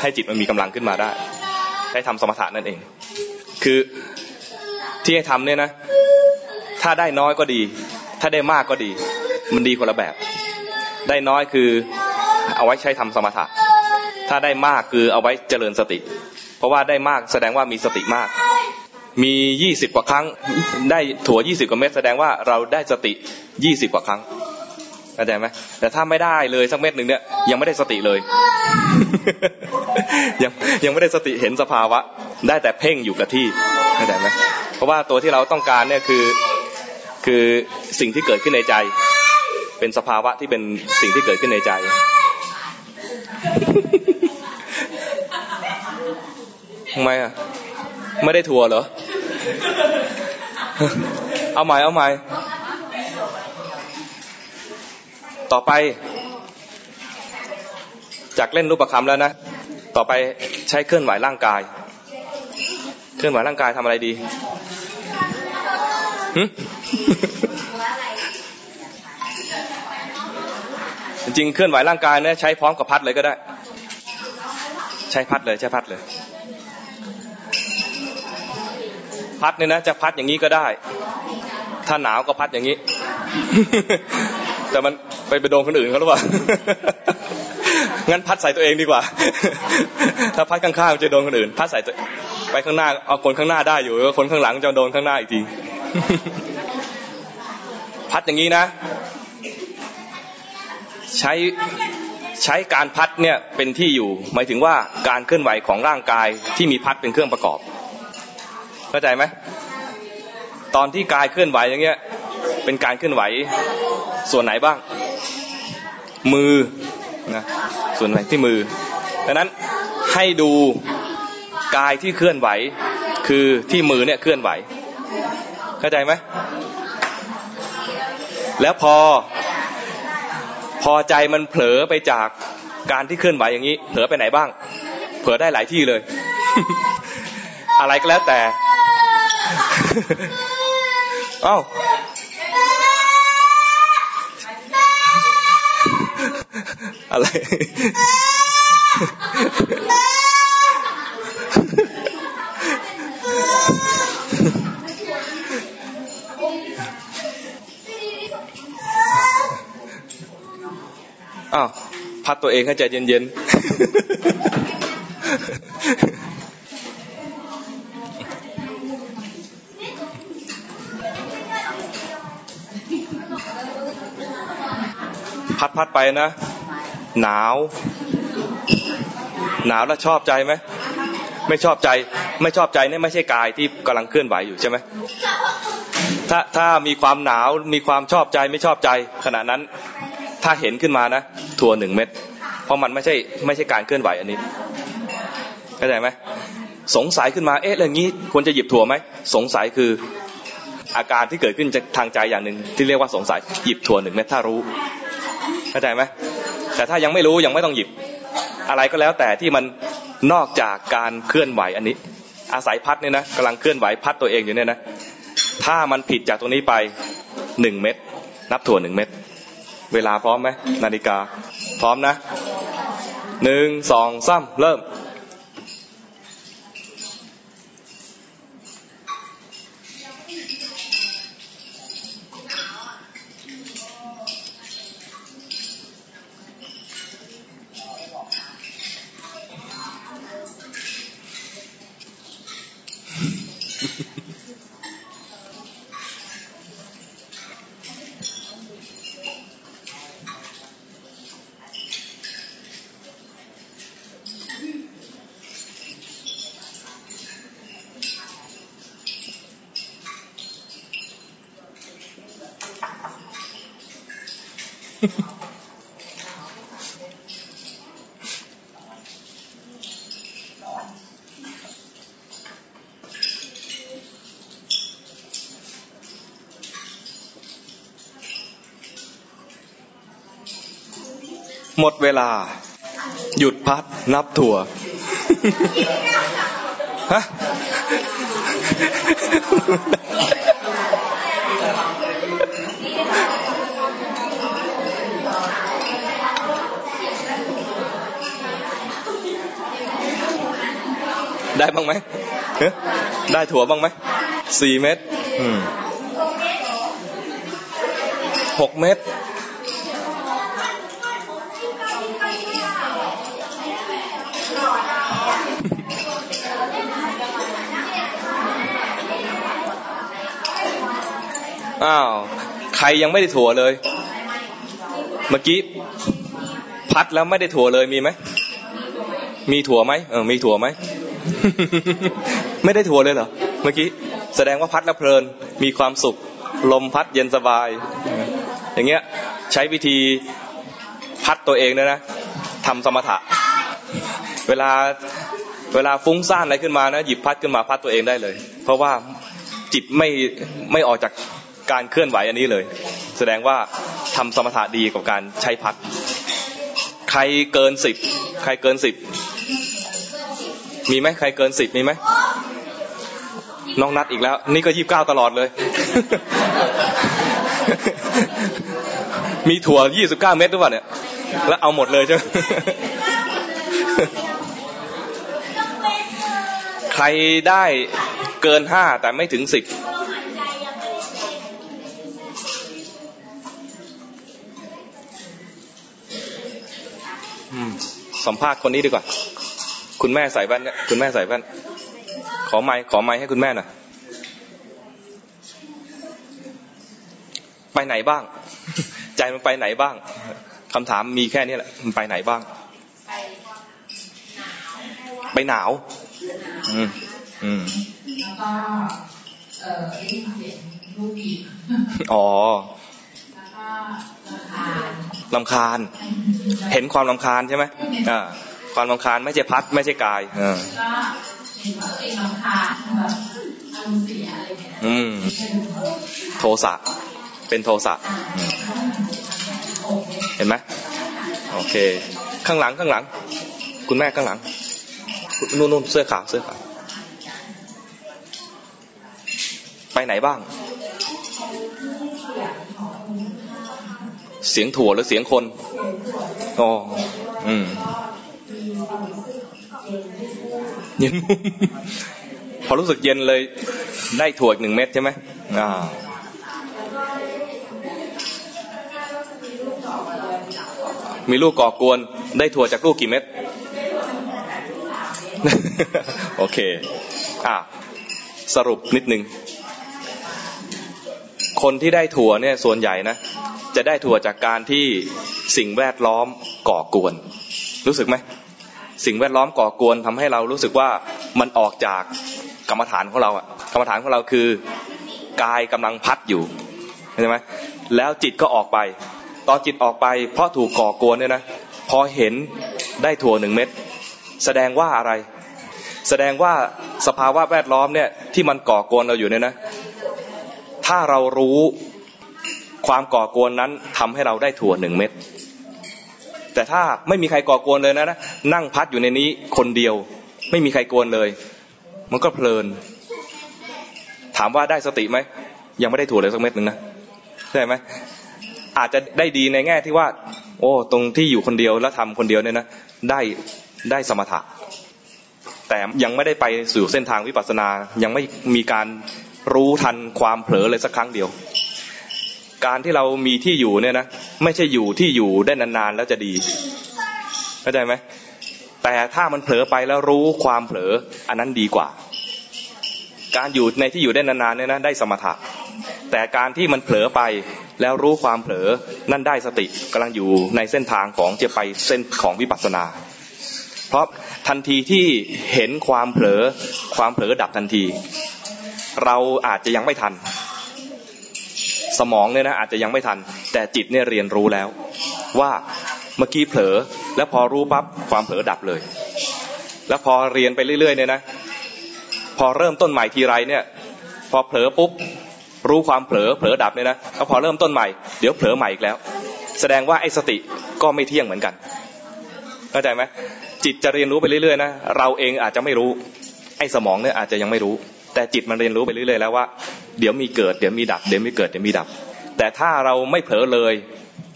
Speaker 1: ให้จิตมันมีกำลังขึ้นมาได้ให้ทำสมถะนั่นเอง คือที่ให้ทำเนี่ยนะ ถ้าได้น้อยก็ดี ถ้าได้มากก็ดี มันดีคนละแบบ ได้น้อยคือเอาไว้ใช้ทำสมถะ ถ้าได้มากคือเอาไว้เจริญสติ เพราะว่าได้มากแสดงว่ามีสติมาก มียี่สิบกว่าครั้ง ได้ถั่วยี่สิบกว่าเม็ดแสดงว่าเราได้สติยี่สิบกว่าครั้งเข้าใจไหมแต่ถ้าไม่ได้เลยสักเม็ดหนึ่งเนี่ยยังไม่ได้สติเลย ยังยังไม่ได้สติเห็นสภาวะ ได้แต่เพ่งอยู่กับที่เข้าใจไหมเพราะว่าตัวที่เราต้องการเนี่ยคือคือสิ่งที่เกิดขึ้นในใจ เป็นสภาวะที่เป็นสิ่งที่เกิดขึ้นในใจทำไมอะ ไม่ได้ทัวร์เหรอ เอาใหม่เอาใหม่ต่อไป จากเล่นรูปประคำแล้วนะ ต่อไปใช้เคลื่อนไหวร่างกาย เคลื่อนไหวร่างกายทำอะไรดีจริงเคลื่อนไหวร่างกายเนี่ยใช้พร้อมกับพัดเลยก็ได้ ใช้พัดเลย ใช้พัดเลย พัดเนี่ยนะจะพัดอย่างนี้ก็ได้ ถ้าหนาวก็พัดอย่างนี้ แต่มันไปไปโดนคนอื่นเขาหรือเปล่างั้นพัดใส่ตัวเองดีกว่า ถ้าพัดข้างๆจะโดนคนอื่น พัดใส่ตัวไปข้างหน้าเอาคนข้างหน้าได้อยู่คนข้างหลังจะโดนข้างหน้าอีกทีพัดอย่างนี้นะ ใช้ใช้การพัดเนี่ยเป็นที่อยู่ หมายถึงว่าการเคลื่อนไหวของร่างกายที่มีพัดเป็นเครื่องประกอบ เข้าใจไหมตอนที่กายเคลื่อนไหวอย่างเงี้ย เป็นการเคลื่อนไหวส่วนไหนบ้าง มือนะส่วนไหนที่มือดังนั้นให้ดูกายที่เคลื่อนไหว คือที่มือเนี่ยเคลื่อนไหว เข้าใจไหมแล้วพอ พอใจมันเผลอไปจากการที่เคลื่อนไหวอย่างนี้ เผลอไปไหนบ้าง เผลอได้หลายที่เลย อะไรก็แล้วแต่ เอ้าอะไรอ้าวพัดตัวเองให้ใจเย็นๆ พัดพัดไปนะ หนาว หนาวแล้วชอบใจไหมไม่ชอบใจ ไม่ชอบใจนี่ไม่ใช่กายที่กำลังเคลื่อนไหวอยู่ใช่ไหมถ้าถ้ามีความหนาวมีความชอบใจไม่ชอบใจ ขณะนั้นถ้าเห็นขึ้นมานะถั่วหนึ่งเม็ดเพราะมันไม่ใช่ไม่ใช่การเคลื่อนไหวอันนี้เข้าใจไหมสงสัยขึ้นมาเอ๊ะเรื่องนี้ควรจะหยิบถั่วไหมสงสัยคืออาการที่เกิดขึ้นจากทางใจอย่างหนึ่งที่เรียกว่าสงสัยหยิบถั่วหนึ่งเม็ดถ้ารู้ เข้าใจไหมแต่ถ้ายังไม่รู้ยังไม่ต้องหยิบ อะไรก็แล้วแต่ที่มันนอกจากการเคลื่อนไหวอันนี้ อาศัยพัดเนี่ยนะกำลังเคลื่อนไหวพัดตัวเองอยู่เนี่ยนะถ้ามันผิดจากตรงนี้ไปหนึ่งเม็ดนับถั่วหนึ่งเม็ดเวลาพร้อมไหมนาฬิกา พร้อมนะหนึ่งสองสามเริ่ม เวลา หยุดพัดนับถั่วฮะได้บ้างไหมได้ถั่วบ้างไหมสี่เม็ดหกเม็ด อ้าว ใครยังไม่ได้ถั่วเลย เมื่อกี้พัดแล้วไม่ได้ถั่วเลยมีไหม มีถั่วไหมเออ มีถั่วไหม ไม่ได้ถั่วเลยเหรอ เมื่อกี้แสดงว่าพัดแล้วเพลิน มีความสุข ลมพัดเย็นสบาย อย่างเงี้ย ใช้วิธีพัดตัวเองนะนะทำสมถะ เวลาเวลาฟุ้งซ่านอะไรขึ้นมานะหยิบพัดขึ้นมาพัดตัวเองได้เลย เพราะว่าจิตไม่ไม่ออกจาก การเคลื่อนไหวอันนี้เลย แสดงว่าทำสมถะดีกว่าการใช้พัด ใครเกินสิบใครเกินสิบมีไหมใครเกินสิบมีไหมน้องนัดอีกแล้ว นี่ก็ยี่บเก้าตลอดเลย มีถั่วยี่สิบเก้าเม็ดหรือเปล่าเนี่ย แล้วเอาหมดเลยใช่ไหมใครได้เกินห้าแต่ไม่ถึงสิบ สัมภาษณ์คนนี้ดีกว่า คุณแม่ใส่แว่นเนี่ยคุณแม่ใส่แว่น ขอไม้ขอไม้ให้คุณแม่หน่อย ไปไหนบ้าง ใจมันไปไหนบ้างคำถามมีแค่นี้แหละ มันไปไหนบ้าง ไปหนาว อืม อืม
Speaker 3: แล้วก็เอ่อได้ยินเสียงลูกบีบ
Speaker 1: อ๋อ
Speaker 3: แล้วก็ราคาญ
Speaker 1: ลำคาญ เห็นความลำคาญใช่ไหมอ่าความลำคาญไม่ใช่พัดไม่ใช่กายอ่า
Speaker 3: ก็เห็นว่าตัวเองรำคาญแบบอารมณ์เสียอะไรเงี้ย
Speaker 1: อืม โทสะ เป็นโทสะอืมเห็นไหมโอเค ข้างหลังข้างหลัง คุณแม่ข้างหลัง นู่นนู่นเสื้อขาวเสื้อขาวไปไหนบ้าง เสียงถั่วหรือเสียงคนอ๋ออืมเย็นพอรู้สึกเย็นเลยได้ถั่วอีกหนึ่งเม็ดใช่ไหมอ่ามีลูกก่อกวน ได้ถั่วจากลูกกี่เม็ด โอเค อะ สรุปนิดนึง คนที่ได้ถั่วเนี่ยส่วนใหญ่นะ จะได้ถั่วจากการที่สิ่งแวดล้อมก่อกวน รู้สึกไหมสิ่งแวดล้อมก่อกวนทำให้เรารู้สึกว่ามันออกจากกรรมฐานของเราอะกรรมฐานของเราคือกายกำลังพัดอยู่ใช่ไหมแล้วจิตก็ออกไป ตอนจิตออกไป เพราะถูกก่อกวนเนี่ยนะพอเห็นได้ถั่วหนึ่งเม็ดแสดงว่าอะไร แสดงว่าสภาวะแวดล้อมเนี่ยที่มันก่อกวนเราอยู่เนี่ยนะถ้าเรารู้ ความก่อกวนนั้นทำให้เราได้ถั่วหนึ่งเม็ดแต่ถ้าไม่มีใครก่อกวนเลยนะนะนั่งพัดอยู่ในนี้คนเดียว ไม่มีใครกวนเลย มันก็เพลิน ถามว่าได้สติไหมยังไม่ได้ถั่วเลยสักเม็ดหนึ่งนะใช่ไหมอาจจะได้ดีในแง่ที่ว่า โอ้ตรงที่อยู่คนเดียวแล้วทำคนเดียวเนี่ยนะได้ได้สมถะ แต่ยังไม่ได้ไปสู่เส้นทางวิปัสสนายังไม่มีการรู้ทันความเผลอเลยสักครั้งเดียว การที่เรามีที่อยู่เนี่ยนะไม่ใช่อยู่ที่อยู่ได้นานๆแล้วจะดีเข้าใจไหมแต่ถ้ามันเผลอไปแล้วรู้ความเผลออันนั้นดีกว่า การอยู่ในที่อยู่ได้นานๆเนี่ยนะได้สมถะแต่การที่มันเผลอไปแล้วรู้ความเผลอนั่นได้สติกำลังอยู่ในเส้นทางของจะไปเส้นของวิปัสสนา เพราะทันทีที่เห็นความเผลอความเผลอดับทันที เราอาจจะยังไม่ทัน สมองเนี่ยนะอาจจะยังไม่ทัน แต่จิตเนี่ยเรียนรู้แล้ว ว่าเมื่อกี้เผลอ แล้วพอรู้ปั๊บความเผลอดับเลย แล้วพอเรียนไปเรื่อยๆเนี่ยนะพอเริ่มต้นใหม่ทีไรเนี่ย พอเผลอปุ๊บรู้ความเผลอเผลอดับเนี่ยนะแล้วพอเริ่มต้นใหม่เดี๋ยวเผลอใหม่อีกแล้ว แสดงว่าไอ้สติก็ไม่เที่ยงเหมือนกันเข้าใจไหมจิตจะเรียนรู้ไปเรื่อยๆนะเราเองอาจจะไม่รู้ ไอ้สมองเนี่ยอาจจะยังไม่รู้ แต่จิตมันเรียนรู้ไปเรื่อยๆแล้วว่า เดี๋ยวมีเกิดเดี๋ยวมีดับ เดี๋ยวมีเกิดเดี๋ยวมีดับ แต่ถ้าเราไม่เผลอเลย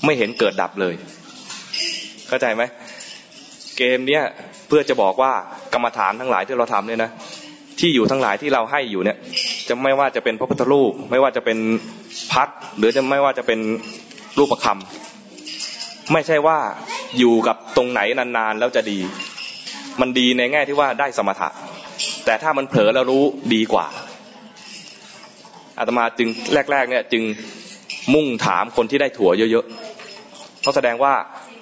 Speaker 1: ไม่เห็นเกิดดับเลย เข้าใจไหมเกมเนี้ยเพื่อจะบอกว่ากรรมฐานทั้งหลายที่เราทำเนี่ยนะที่อยู่ทั้งหลายที่เราให้อยู่เนี่ย จะไม่ว่าจะเป็นพระพุทธรูป ไม่ว่าจะเป็นพัดหรือจะไม่ว่าจะเป็นรูปประคำไม่ใช่ว่าอยู่กับตรงไหนนานๆแล้วจะดี มันดีในแง่ที่ว่าได้สมถะ แต่ถ้ามันเผลอแล้วรู้ดีกว่า อาตมาจึงแรก ๆ เนี่ยจึงมุ่งถามคนที่ได้ถั่วเยอะๆเขาแสดงว่า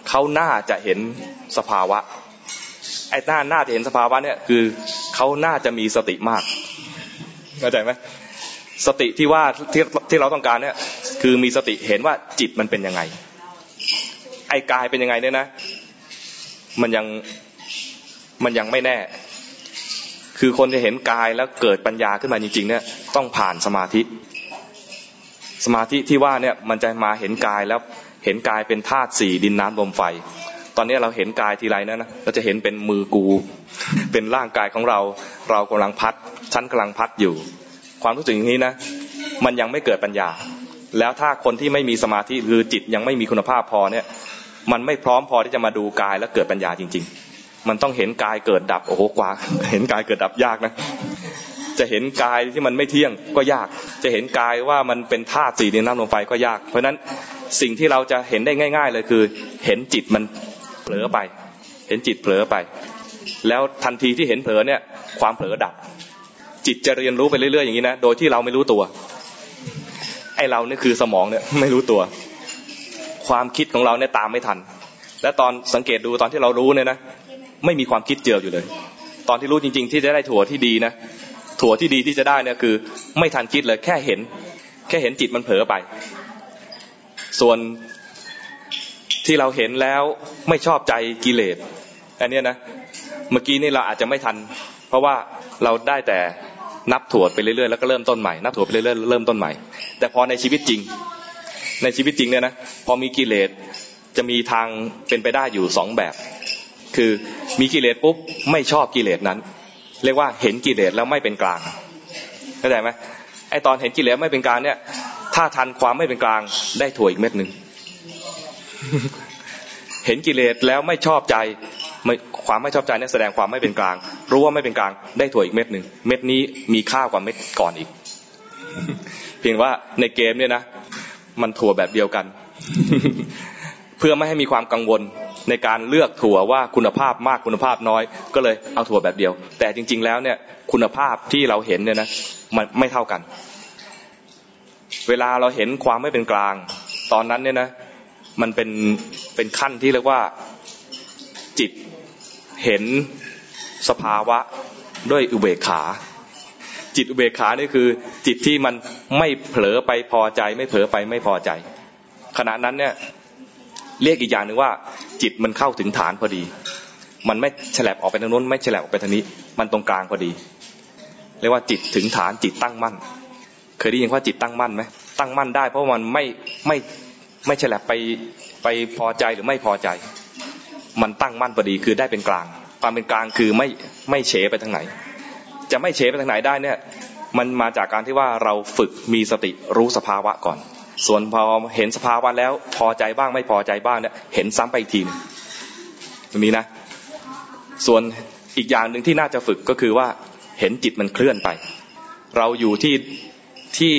Speaker 1: เขาน่าจะเห็นสภาวะไอ้หน้าน่าจะเห็นสภาวะเนี่ยคือเขาน่าจะมีสติมากเข้าใจไหมสติที่ว่าที่ที่เราต้องการเนี่ยคือมีสติเห็นว่าจิตมันเป็นยังไง ไอ้กายเป็นยังไงเนี่ยนะ มันยังมันยังไม่แน่ คือคนจะเห็นกายแล้วเกิดปัญญาขึ้นมาจริง ๆ เนี่ยต้องผ่านสมาธิ สมาธิที่ว่าเนี่ยมันจะมาเห็นกายแล้วเห็นกายเป็นธาตุสี่ดินน้ำลมไฟ ตอนนี้เราเห็นกายทีไรนะนะเราจะเห็นเป็นมือกู เป็นร่างกายของเรา เรากำลังพัดชั้นกำลังพัดอยู่ ความรู้สึกอย่างนี้นะ มันยังไม่เกิดปัญญา แล้วถ้าคนที่ไม่มีสมาธิคือจิตยังไม่มีคุณภาพพอเนี่ย มันไม่พร้อมพอที่จะมาดูกายแล้วเกิดปัญญาจริง ๆ มันต้องเห็นกายเกิดดับโอ้โหกว่า เห็นกายเกิดดับยากนะ จะเห็นกายที่มันไม่เที่ยงก็ยาก จะเห็นกายว่ามันเป็นธาตุสี่ดินน้ำลมไฟก็ยาก เพราะนั้นสิ่งที่เราจะเห็นได้ง่าย ๆ เลยคือ เห็นจิตมันเผลอไป เห็นจิตเผลอไป แล้วทันทีที่เห็นเผลอเนี่ยความเผลอดับ จิตจะเรียนรู้ไปเรื่อยๆอย่างนี้นะโดยที่เราไม่รู้ตัวไอเราเนี่ยคือสมองเนี่ยไม่รู้ตัว ความคิดของเราเนี่ยตามไม่ทัน และตอนสังเกตดูตอนที่เรารู้เนี่ยนะ ไม่มีความคิดเจืออยู่เลย ตอนที่รู้จริง ๆ ที่จะได้ถั่วที่ดีนะถั่วที่ดีที่จะได้เนี่ยคือ ไม่ทันคิดเลยแค่เห็น แค่เห็นจิตมันเผลอไป ส่วนที่เราเห็นแล้วไม่ชอบใจกิเลสอันนี้นะเมื่อกี้นี่เราอาจจะไม่ทัน เพราะว่าเราได้แต่นับถั่วไปเรื่อยๆแล้วก็เริ่มต้นใหม่นับถั่วไปเรื่อยๆเริ่มต้นใหม่ แต่พอในชีวิตจริง ในชีวิตจริงเนี่ยนะพอมีกิเลสจะมีทางเป็นไปได้อยู่สองแบบ คือมีกิเลสปุ๊บไม่ชอบกิเลสนั้น เรียกว่าเห็นกิเลสแล้วไม่เป็นกลางเข้าใจไหมไอตอนเห็นกิเลสไม่เป็นกลางเนี่ย ถ้าทันความไม่เป็นกลางได้ถั่วอีกเม็ดหนึ่งเห็นกิเลสแล้วไม่ชอบใจความไม่ชอบใจนี่แสดงความไม่เป็นกลาง รู้ว่าไม่เป็นกลางได้ถั่วอีกเม็ดหนึ่งเม็ดนี้มีค่ากว่าเม็ดก่อนอีก เพียงว่าในเกมเนี่ยนะ มันถั่วแบบเดียวกัน เพื่อไม่ให้มีความกังวล ในการเลือกถั่วว่าคุณภาพมากคุณภาพน้อย ก็เลยเอาถั่วแบบเดียว แต่จริง ๆ แล้วเนี่ยคุณภาพที่เราเห็นเนี่ยนะมันไม่เท่ากัน เวลาเราเห็นความไม่เป็นกลาง ตอนนั้นเนี่ยนะ มันเป็นเป็นขั้นที่เรียกว่าจิตเห็นสภาวะด้วยอุเบกขา จิตอุเบกขานี่คือ จิตที่มันไม่เผลอไปพอใจ ไม่เผลอไปไม่พอใจขณะนั้นเนี่ย เรียกอีกอย่างหนึ่งว่า จิตมันเข้าถึงฐานพอดี มันไม่ฉลับออกไปทางโน้น ไม่ฉลับออกไปทางนี้ มันตรงกลางพอดี เรียกว่าจิตถึงฐานจิตตั้งมั่น เคยได้ยินว่าจิตตั้งมั่นไหมตั้งมั่นได้ เพราะมันไม่ไม่ไม่ฉลับไปไปพอใจหรือไม่พอใจ มันตั้งมั่นพอดีคือได้เป็นกลาง ความเป็นกลางคือไม่ไม่เฉไปทางไหน จะไม่เฉไปทางไหนได้เนี่ย มันมาจากการที่ว่าเราฝึกมีสติรู้สภาวะก่อน ส่วนพอเห็นสภาวะแล้วพอใจบ้างไม่พอใจบ้างเนี่ยเห็นซ้ำไปอีกทีตรงนี้นะ ส่วนอีกอย่างหนึ่งที่น่าจะฝึกก็คือว่าเห็นจิตมันเคลื่อนไป เราอยู่ที่ที่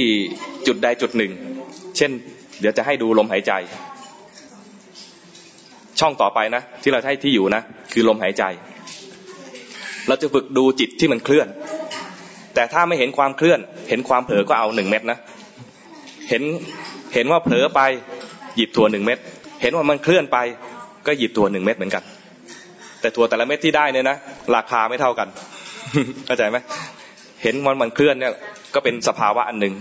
Speaker 1: จุดใดจุดหนึ่ง เช่น เดี๋ยวจะให้ดูลมหายใจ ช่องต่อไปนะ ที่เราให้ที่อยู่นะ คือลมหายใจ เราจะฝึกดูจิตที่มันเคลื่อน แต่ถ้าไม่เห็นความเคลื่อน เห็นความเผลอก็เอาหนึ่งเม็ดนะ เห็น เห็นว่าเผลอไปหยิบถั่วหนึ่งเม็ด เห็นว่ามันเคลื่อนไป ก็หยิบถั่วหนึ่งเม็ดเหมือนกัน แต่ถั่วแต่ละเม็ดที่ได้เนี่ยนะราคาไม่เท่ากันเข้าใจไหมเห็นมันมันเคลื่อนเนี่ยก็เป็นสภาวะอันหนึ่ง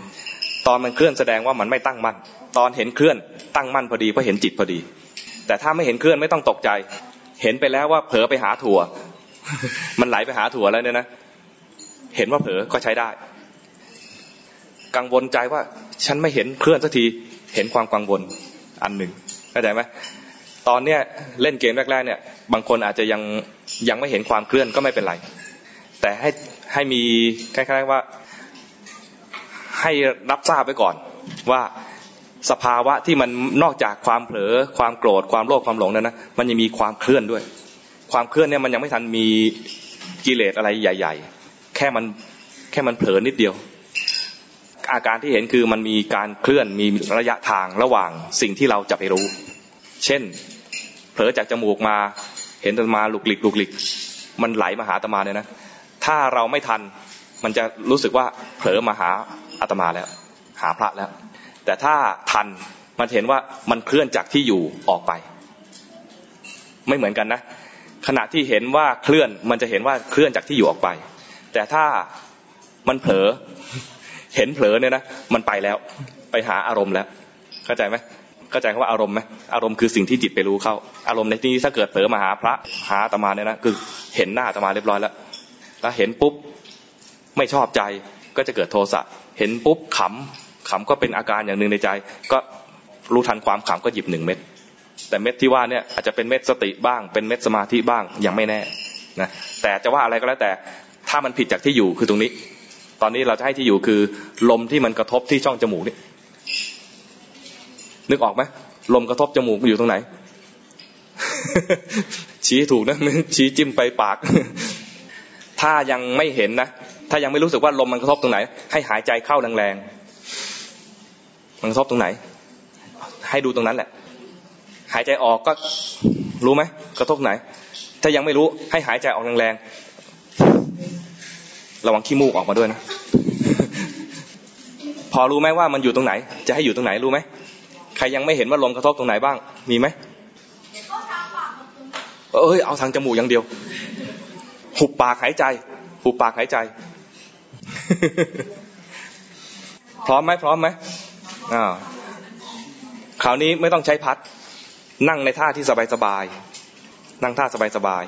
Speaker 1: ตอนมันเคลื่อนแสดงว่ามันไม่ตั้งมั่นตอนเห็นเคลื่อนตั้งมั่นพอดีเพราะเห็นจิตพอดี แต่ถ้าไม่เห็นเคลื่อนไม่ต้องตกใจ เห็นไปแล้วว่าเผลอไปหาถั่ว มันไหลไปหาถั่วแล้วเนี่ยนะเห็นว่าเผลอก็ใช้ได้ กังวลใจว่าฉันไม่เห็นเคลื่อนสักทีเห็นความกังวลอันหนึ่งเข้าใจไหมตอนเนี้ยเล่นเกมแรกๆเนี่ย บางคนอาจจะยังยังไม่เห็นความเคลื่อนก็ไม่เป็นไร แต่ให้ให้มีคล้ายๆว่าให้รับทราบไว้ก่อนว่าสภาวะที่มันนอกจากความเผลอความโกรธความโลภความหลงนั้นนะมันยังมีความเคลื่อนด้วย ความเคลื่อนเนี่ยมันยังไม่ทันมีกิเลสอะไรใหญ่ ๆ แค่มันแค่มันเผลอนิดเดียว อาการที่เห็นคือมันมีการเคลื่อนมีระยะทางระหว่างสิ่งที่เราจะไปรู้ เช่น เผลอจากจมูกมาเห็นตมาลุกหลิกลุกหลิก มันไหลมาหาตมาเนี่ยนะ ถ้าเราไม่ทันมันจะรู้สึกว่าเผลอมาหาอาตมาแล้ว หาพระแล้ว แต่ถ้าทันมันเห็นว่ามันเคลื่อนจากที่อยู่ออกไป ไม่เหมือนกันนะ ขณะที่เห็นว่าเคลื่อนมันจะเห็นว่าเคลื่อนจากที่อยู่ออกไป แต่ถ้ามันเผลอ เห็นเผลอเนี่ยนะมันไปแล้ว ไปหาอารมณ์แล้ว เข้าใจไหมเข้าใจคำว่าอารมณ์ไหมอารมณ์คือสิ่งที่จิตไปรู้เข้า อารมณ์ในที่นี้ถ้าเกิดเผลอมาหาพระหาตมาเนี่ยนะคือเห็นหน้าตมาเรียบร้อยแล้วถ้าเห็นปุ๊บไม่ชอบใจก็จะเกิดโทสะเห็นปุ๊บขำขำก็เป็นอาการอย่างหนึ่งในใจ ก็รู้ทันความขำก็หยิบหนึ่งเม็ดแต่เม็ดที่ว่าเนี่ยอาจจะเป็นเม็ดสติบ้าง เป็นเม็ดสมาธิบ้างยังไม่แน่นะแต่จะว่าอะไรก็แล้วแต่ถ้ามันผิดจากที่อยู่คือตรงนี้ ตอนนี้เราจะให้ที่อยู่คือ ลมที่มันกระทบที่ช่องจมูกนี่นึกออกไหมลมกระทบจมูกอยู่ตรงไหน ชี้ถูกนะชี้จิ้มไปปาก ถ้ายังไม่เห็นนะถ้ายังไม่รู้สึกว่าลมมันกระทบตรงไหน ให้หายใจเข้าแรงๆมันกระทบตรงไหน ให้ดูตรงนั้นแหละ หายใจออกก็รู้ไหมกระทบไหน ถ้ายังไม่รู้ให้หายใจออกแรงๆ ระวังขี้มูกออกมาด้วยนะ พอรู้ไหมว่ามันอยู่ตรงไหน จะให้อยู่ตรงไหนรู้ไหมใครยังไม่เห็นว่าลมกระทบตรงไหนบ้าง มีไหมเอ้ยเอาทางจมูกอย่างเดียว หุบปากหายใจ หุบปากหายใจ พร้อมไหมพร้อมไหมอ่าคราวนี้ไม่ต้องใช้พัด นั่งในท่าที่สบายๆนั่งท่าสบาย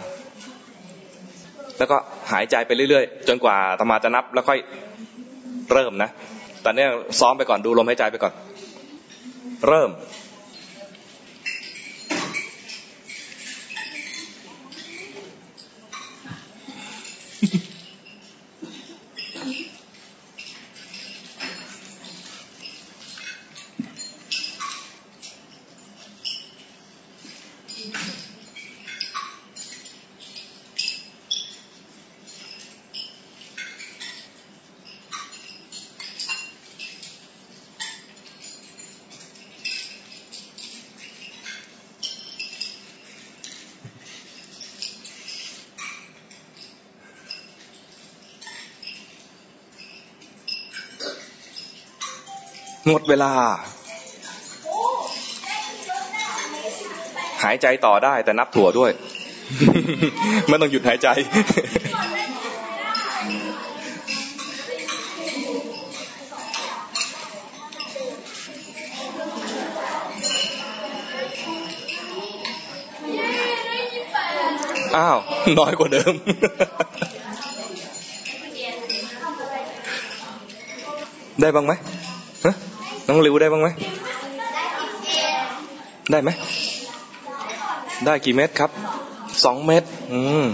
Speaker 1: ๆแล้วก็ หายใจไปเรื่อยๆ จนกว่าตมาจะนับแล้วค่อยเริ่มนะตอนนี้ซ้อมไปก่อนดูลมหายใจไปก่อน เริ่ม หมดเวลา หายใจต่อได้แต่นับถั่วด้วย ไม่ต้องหยุดหายใจ อ้าว น้อยกว่าเดิมได้บ้างไหม น้องริวได้บ้างไหมได้ไหมได้กี่เม็ดครับสองเม็ดอืม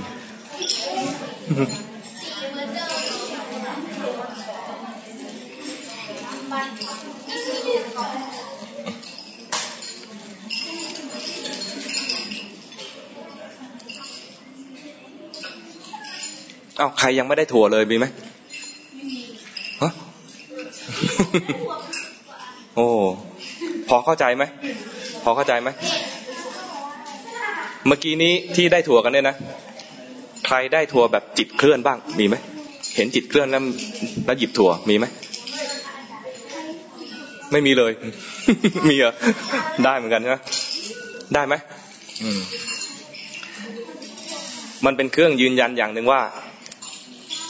Speaker 1: เอ้าใครยังไม่ได้ถั่วเลยมีไหมฮะ โอ้พอเข้าใจไหมพอเข้าใจไหมเมื่อกี้นี้ที่ได้ถั่วกันเนี่ยนะใครได้ถั่วแบบจิตเคลื่อนบ้างมีไหมเห็นจิตเคลื่อนแล้วแล้วหยิบถั่วมีไหมไม่มีเลย มีเหรอได้เหมือนกันใช่ไหมได้ไหมอืมมันเป็นเครื่องยืนยันอย่างหนึ่งว่า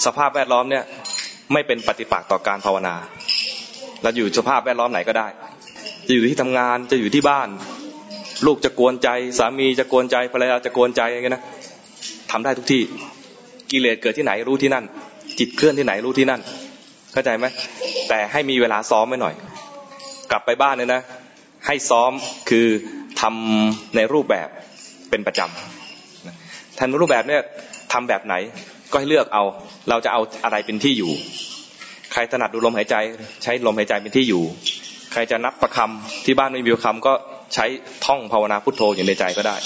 Speaker 1: สภาพแวดล้อมเนี่ย ไม่เป็นปฏิปักษ์ต่อการภาวนา เราอยู่สภาพแวดล้อมไหนก็ได้ จะอยู่ที่ทำงานจะอยู่ที่บ้าน ลูกจะกวนใจ สามีจะกวนใจภรรยาจะกวนใจอย่างเงี้ยนะทำได้ทุกที่กิเลสเกิดที่ไหนรู้ที่นั่น จิตเคลื่อนที่ไหนรู้ที่นั่น เข้าใจไหมแต่ให้มีเวลาซ้อมไว้หน่อย กลับไปบ้านเนี่ยนะ ให้ซ้อมคือทำในรูปแบบเป็นประจำทำรูปแบบเนี่ยทำแบบไหนก็ให้เลือกเอา เราจะเอาอะไรเป็นที่อยู่ ครถนัดดูลมหายใจ ใช้ลมหายใจเป็นที่อยู่ ใครจะนับประคำที่บ้านไม่มีประคำก็ใช้ท่องภาวนาพุทโธอยู่ในใจก็ได้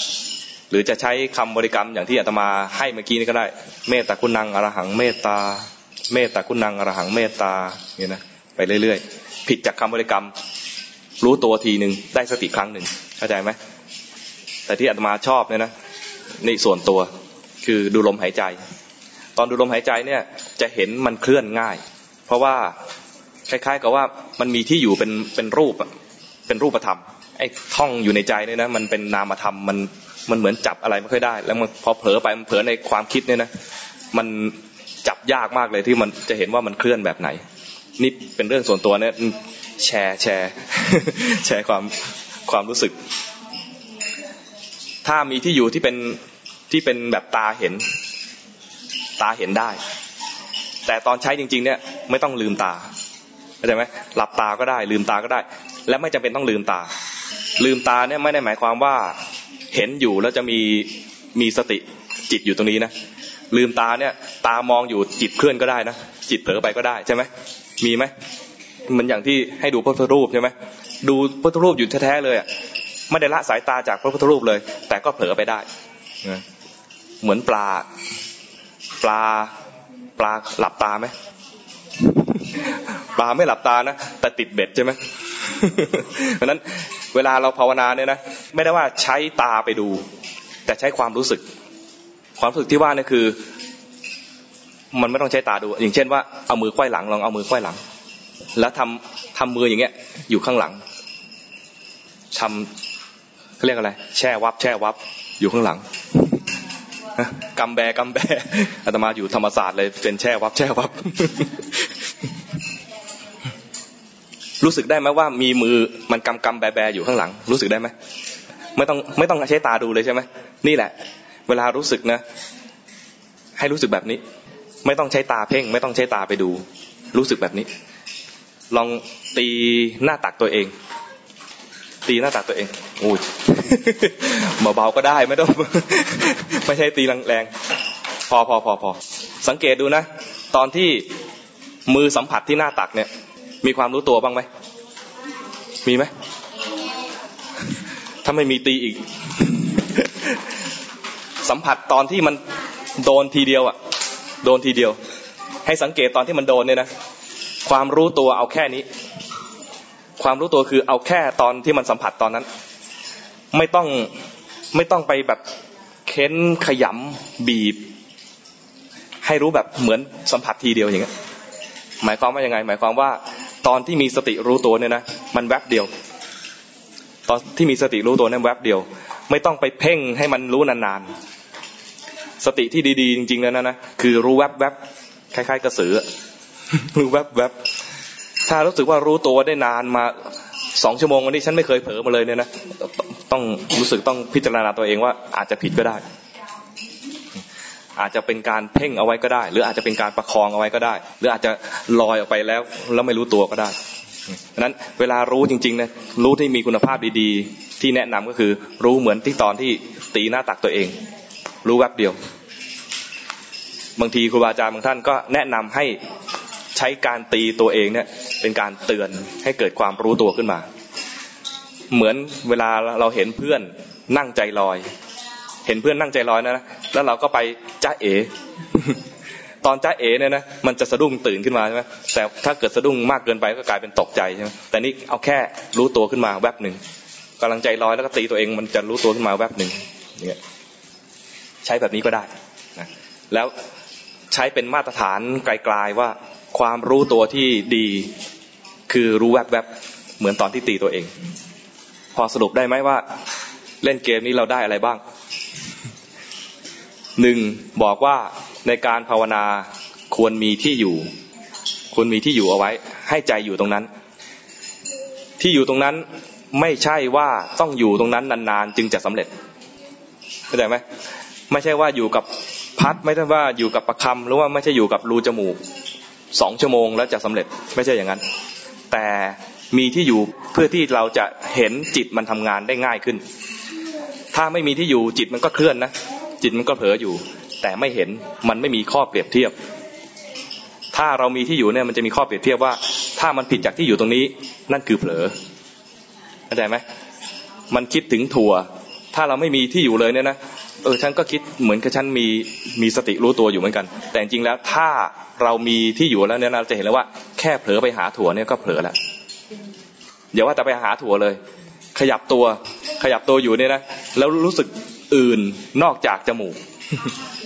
Speaker 1: หรือจะใช้คำบริกรรมอย่างที่อาตมาให้เมื่อกี้นี้ก็ได้ เมตตาคุณนังอรหังเมตตา เมตตาคุณนังอรหังเมตตาเนี่ยนะไปเรื่อยๆ ผิดจากคำบริกรรม รู้ตัวทีหนึ่งได้สติครั้งหนึ่งเข้าใจไหมแต่ที่อาตมาชอบเนี่ยนะในส่วนตัวคือดูลมหายใจ ตอนดูลมหายใจเนี่ยจะเห็นมันเคลื่อนง่าย เพราะว่าคล้ายๆกับว่ามันมีที่อยู่เป็นเป็นรูปเป็นรูปธรรมไอ้ท่องอยู่ในใจเนี่ยนะมันเป็นนามธรรมมันมันเหมือนจับอะไรไม่ค่อยได้ แล้วมันพอเผลอไปมันเผลอในความคิดเนี่ยนะมันจับยากมากเลยที่มันจะเห็นว่ามันเคลื่อนแบบไหน นี่เป็นเรื่องส่วนตัวเนี่ยแชร์แชร์ แชร์ความความรู้สึก ถ้ามีที่อยู่ที่เป็นที่เป็นแบบตาเห็น ตาเห็นได้ แต่ตอนใช้จริง ๆ เนี่ยไม่ต้องลืมตาเข้าใจไหมหลับตาก็ได้ ลืมตาก็ได้ และไม่จำเป็นต้องลืมตา ลืมตาเนี่ยไม่ได้หมายความว่าเห็นอยู่แล้วจะมีมีสติจิตอยู่ตรงนี้นะลืมตาเนี่ยตามองอยู่จิตเคลื่อนก็ได้นะจิตเผลอไปก็ได้ใช่ไหมมีไหมมันอย่างที่ให้ดูพระพุทธรูปใช่ไหมดูพระพุทธรูปอยู่แท้ๆเลยอะไม่ได้ละสายตาจากพระพุทธรูปเลย แต่ก็เผลอไปได้เหมือนปลาปลา ปลาหลับตาไหมปลาไม่หลับตานะแต่ติดเบ็ดใช่ไหมเพราะนั้นเวลาเราภาวนาเนี่ยนะไม่ได้ว่าใช้ตาไปดู แต่ใช้ความรู้สึก ความรู้สึกที่ว่านี่คือ มันไม่ต้องใช้ตาดู อย่างเช่นว่าเอามือควายหลังลองเอามือควายหลัง แล้วทำทำมืออย่างเงี้ย อยู่ข้างหลังทำเขาเรียกอะไร แช่วับ แช่วับ อยู่ข้างหลัง กำแบกำแบอาตมาอยู่ธรรมศาสตร์เลยเป็นแช่วับแช่วับ รู้สึกได้ไหมว่ามีมือมันกำกำแบแบอยู่ข้างหลัง รู้สึกได้ไหมไม่ต้องไม่ต้องใช้ตาดูเลยใช่ไหมนี่แหละ เวลารู้สึกนะ ให้รู้สึกแบบนี้ ไม่ต้องใช้ตาเพ่ง ไม่ต้องใช้ตาไปดู รู้สึกแบบนี้ ลองตีหน้าตักตัวเอง ตีหน้าตักตัวเอง อ้เบาๆก็ได้ไม่ต้องไม่ใช่ตีแรงๆพอพอพอพอสังเกตดูนะ ตอนที่มือสัมผัสที่หน้าตักเนี่ย มีความรู้ตัวบ้างไหมมีไหมถ้าไม่มีตีอีก สัมผัสตอนที่มันโดนทีเดียวอะ โดนทีเดียว ให้สังเกตตอนที่มันโดนเนี่ยนะความรู้ตัวเอาแค่นี้ ความรู้ตัวคือเอาแค่ตอนที่มันสัมผัสตอนนั้น ไม่ต้องไม่ต้องไปแบบเค้นขยำบีบ ให้รู้แบบเหมือนสัมผัสทีเดียวอย่างเงี้ยหมายความว่ายังไง หมายความว่า ตอนที่มีสติรู้ตัวเนี่ยนะมันแวบเดียว ตอนที่มีสติรู้ตัวเนั้นแวบเดียว ไม่ต้องไปเพ่งให้มันรู้นานๆสติที่ดีๆ จริงๆแล้วนะนะคือรู้แวบแวบคล้ายๆ กระสือรู้แวบแวบถ้ารู้สึกว่ารู้ตัวได้นานมาสองชั่วโมงวันนี้ฉันไม่เคยเผลอมาเลยเนี่ยนะ ต้องรู้สึกต้องพิจารณาตัวเองว่าอาจจะผิดก็ได้ อาจจะเป็นการเพ่งเอาไว้ก็ได้ หรืออาจจะเป็นการประคองเอาไว้ก็ได้ หรืออาจจะลอยออกไปแล้วแล้วไม่รู้ตัวก็ได้ดังนั้นเวลารู้จริงๆนะรู้ที่มีคุณภาพดีๆ ที่แนะนำก็คือรู้เหมือนที่ตอนที่ตีหน้าตักตัวเอง รู้แวบเดียว บางทีครูบาอาจารย์บางท่านก็แนะนำให้ใช้การตีตัวเองเนี่ยเป็นการเตือนให้เกิดความรู้ตัวขึ้นมา เหมือนเวลาเราเห็นเพื่อนนั่งใจลอย เห็นเพื่อนนั่งใจลอยนะแล้วเราก็ไปจ้าเอตอนจ้าเอเนี่ยนะมันจะสะดุ้งตื่นขึ้นมาใช่ไหมแต่ถ้าเกิดสะดุ้งมากเกินไปก็กลายเป็นตกใจใช่ไหมแต่นี่เอาแค่รู้ตัวขึ้นมาแวบหนึ่งกำลังใจลอยแล้วก็ตีตัวเองมันจะรู้ตัวขึ้นมาแวบหนึ่งเนี่ยใช้แบบนี้ก็ได้นะแล้วใช้เป็นมาตรฐานไกลๆว่าความรู้ตัวที่ดีคือรู้แวบๆเหมือนตอนที่ตีตัวเอง พอสรุปได้ไหมว่า เล่นเกมนี้เราได้อะไรบ้างหนึ่งบอกว่าในการภาวนาควรมีที่อยู่ ควรมีที่อยู่เอาไว้ ให้ใจอยู่ตรงนั้น ที่อยู่ตรงนั้นไม่ใช่ว่าต้องอยู่ตรงนั้นนานๆ จึงจะสำเร็จเข้าใจไหมไม่ใช่ว่าอยู่กับพัดไม่ใช่ว่าอยู่กับประคำหรือว่าไม่ใช่อยู่กับรูจมูกสองชั่วโมงแล้วจะสำเร็จไม่ใช่อย่างนั้น แต่ มีที่อยู่เพื่อที่เราจะเห็นจิตมันทำงานได้ง่ายขึ้น ถ้าไม่มีที่อยู่จิตมันก็เคลื่อนนะจิตมันก็เผลออยู่ แต่ไม่เห็นมันไม่มีข้อเปรียบเทียบ ถ้าเรามีที่อยู่เนี่ยมันจะมีข้อเปรียบเทียบว่า ถ้ามันผิดจากที่อยู่ตรงนี้ นั่นคือเผลอเข้าใจไหมมันคิดถึงถั่ว ถ้าเราไม่มีที่อยู่เลยเนี่ยนะเออฉันก็คิดเหมือนกับฉันมีมีสติรู้ตัวอยู่เหมือนกัน แต่จริงแล้วถ้าเรามีที่อยู่แล้วเนี่ยเราจะเห็นแล้วว่าแค่เผลอไปหาถั่วเนี่ยก็เผลอแล้ว อย่าว่าแต่ไปหาถั่วเลย ขยับตัว ขยับตัวอยู่เนี่ยนะแล้วรู้สึกอื่นนอกจากจมูก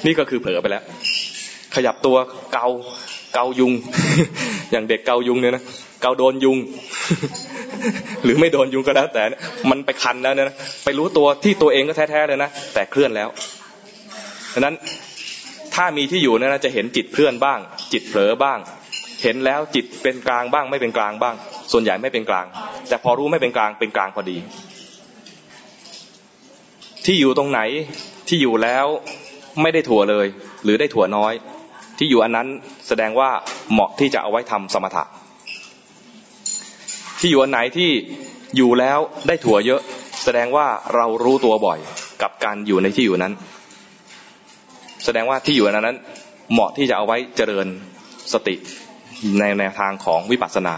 Speaker 1: นี่ก็คือเผลอไปแล้ว ขยับตัวเกาเกายุง อย่างเด็กเกายุงเนี่ยนะเกาโดนยุง หรือไม่โดนยุงก็แล้ว แต่มันไปคันแล้วเนี่ยนะไปรู้ตัวที่ตัวเองก็แท้ๆเลยนะแต่เคลื่อนแล้วดังนั้นถ้ามีที่อยู่เนี่ยนะจะเห็นจิตเคลื่อนบ้าง จิตเผลอบ้าง เห็นแล้วจิตเป็นกลางบ้าง ไม่เป็นกลางบ้าง ส่วนใหญ่ไม่เป็นกลาง แต่พอรู้ไม่เป็นกลางเป็นกลางพอดี ที่อยู่ตรงไหนที่อยู่แล้วไม่ได้ถั่วเลย หรือได้ถั่วน้อย ที่อยู่อันนั้นแสดงว่าเหมาะที่จะเอาไว้ทำสมถะ ที่อยู่อันไหนที่อยู่แล้วได้ถั่วเยอะ แสดงว่าเรารู้ตัวบ่อยกับการอยู่ในที่อยู่นั้น แสดงว่าที่อยู่อันนั้น เหมาะที่จะเอาไว้เจริญสติในแนวทางของวิปัสสนา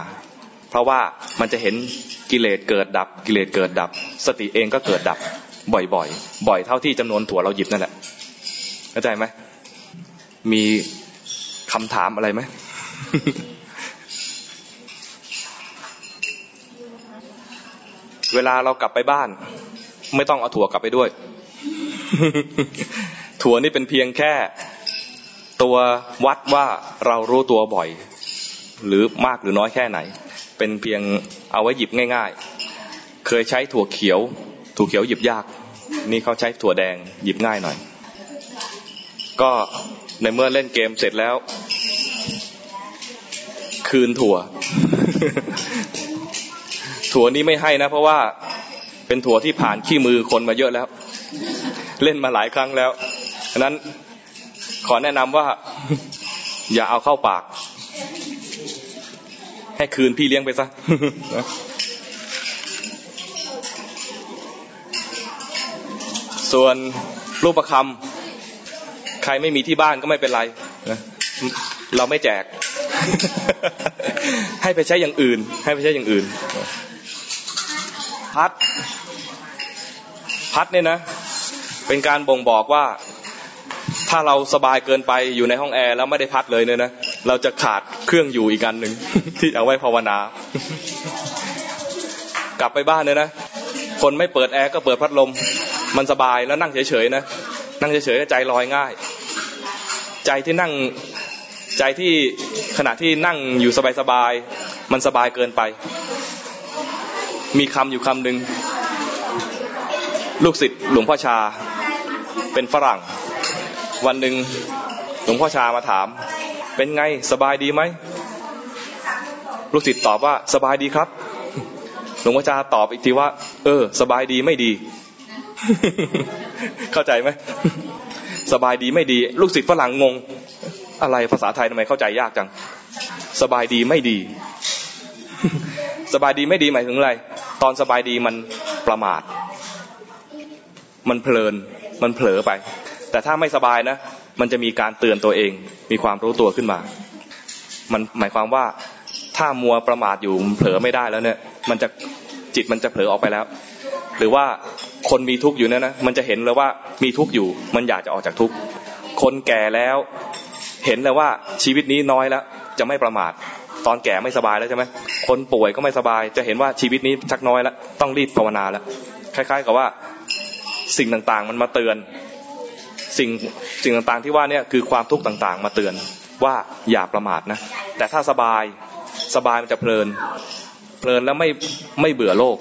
Speaker 1: เพราะว่ามันจะเห็นกิเลสเกิดดับ กิเลสเกิดดับ สติเองก็เกิดดับ บ่อยๆ บ่อยเท่าที่จำนวนถั่วเราหยิบนั่นแหละเข้าใจไหมมีคำถามอะไรไหมเวลาเรากลับไปบ้าน ไม่ต้องเอาถั่วกลับไปด้วย ถั่วนี่เป็นเพียงแค่ตัววัดว่าเรารู้ตัวบ่อย หรือมากหรือน้อยแค่ไหน เป็นเพียงเอาไว้หยิบง่าย ๆ เคยใช้ถั่วเขียว ถั่วเขียวหยิบยาก นี่เขาใช้ถั่วแดงหยิบง่ายหน่อย ก็ในเมื่อเล่นเกมเสร็จแล้ว คืนถั่ว ถั่วนี้ไม่ให้นะ เพราะว่าเป็นถั่วที่ผ่านขี้มือคนมาเยอะแล้ว เล่นมาหลายครั้งแล้วฉะนั้นขอแนะนำว่า อย่าเอาเข้าปาก ให้คืนพี่เลี้ยงไปซะส่วนรูปประคำใครไม่มีที่บ้านก็ไม่เป็นไรนะเราไม่แจก ให้ไปใช้อย่างอื่น ให้ไปใช้อย่างอื่น พัด พัดเนี่ยนะ เป็นการบ่งบอกว่า ถ้าเราสบายเกินไปอยู่ในห้องแอร์แล้วไม่ได้พัดเลยเนี่ยนะ เราจะขาดเครื่องอยู่อีกอันหนึ่งที่เอาไว้ภาวนา กลับไปบ้านเนี่ยนะ คนไม่เปิดแอร์ก็เปิดพัดลม มันสบายแล้วนั่งเฉยๆนะ นั่งเฉยๆใจลอยง่าย ใจที่นั่งใจที่ขณะที่นั่งอยู่สบายๆมันสบายเกินไป มีคำอยู่คำหนึ่งลูกศิษย์หลวงพ่อชาเป็นฝรั่ง วันหนึ่งหลวงพ่อชามาถาม เป็นไงสบายดีไหมลูกศิษย์ตอบว่าสบายดีครับ หลวงพ่อชาตอบอีกทีว่า เออ สบายดีไม่ดี เข้าใจไหมสบายดีไม่ดี ลูกศิษย์ฝรั่งงง อะไรภาษาไทยทำไมเข้าใจยากจัง สบายดีไม่ดี สบายดีไม่ดีหมายถึงอะไร ตอนสบายดีมันประมาท มันเพลิน มันเผลอไป แต่ถ้าไม่สบายนะ มันจะมีการเตือนตัวเอง มีความรู้ตัวขึ้นมา มันหมายความว่าถ้ามัวประมาทอยู่เผลอไม่ได้แล้วเนี่ย มันจะจิตมันจะเผลอออกไปแล้ว หรือว่าคนมีทุกข์อยู่เนี่ยนะมันจะเห็นเลยว่ามีทุกข์อยู่ มันอยากจะออกจากทุกข์คนแก่แล้ว เห็นเลยว่าชีวิตนี้น้อยแล้ว จะไม่ประมาทตอนแก่ไม่สบายแล้วใช่ไหมคนป่วยก็ไม่สบาย จะเห็นว่าชีวิตนี้ชักน้อยแล้ว ต้องรีบภาวนาแล้ว คล้าย ๆ กับว่าสิ่งต่างๆ มันมาเตือน สิ่งสิ่งต่างๆที่ว่าเนี่ยคือความทุกข์ต่างๆ มาเตือนว่าอย่าประมาทนะ แต่ถ้าสบายสบายมันจะเพลิน เพลินแล้วไม่ไม่เบื่อโลก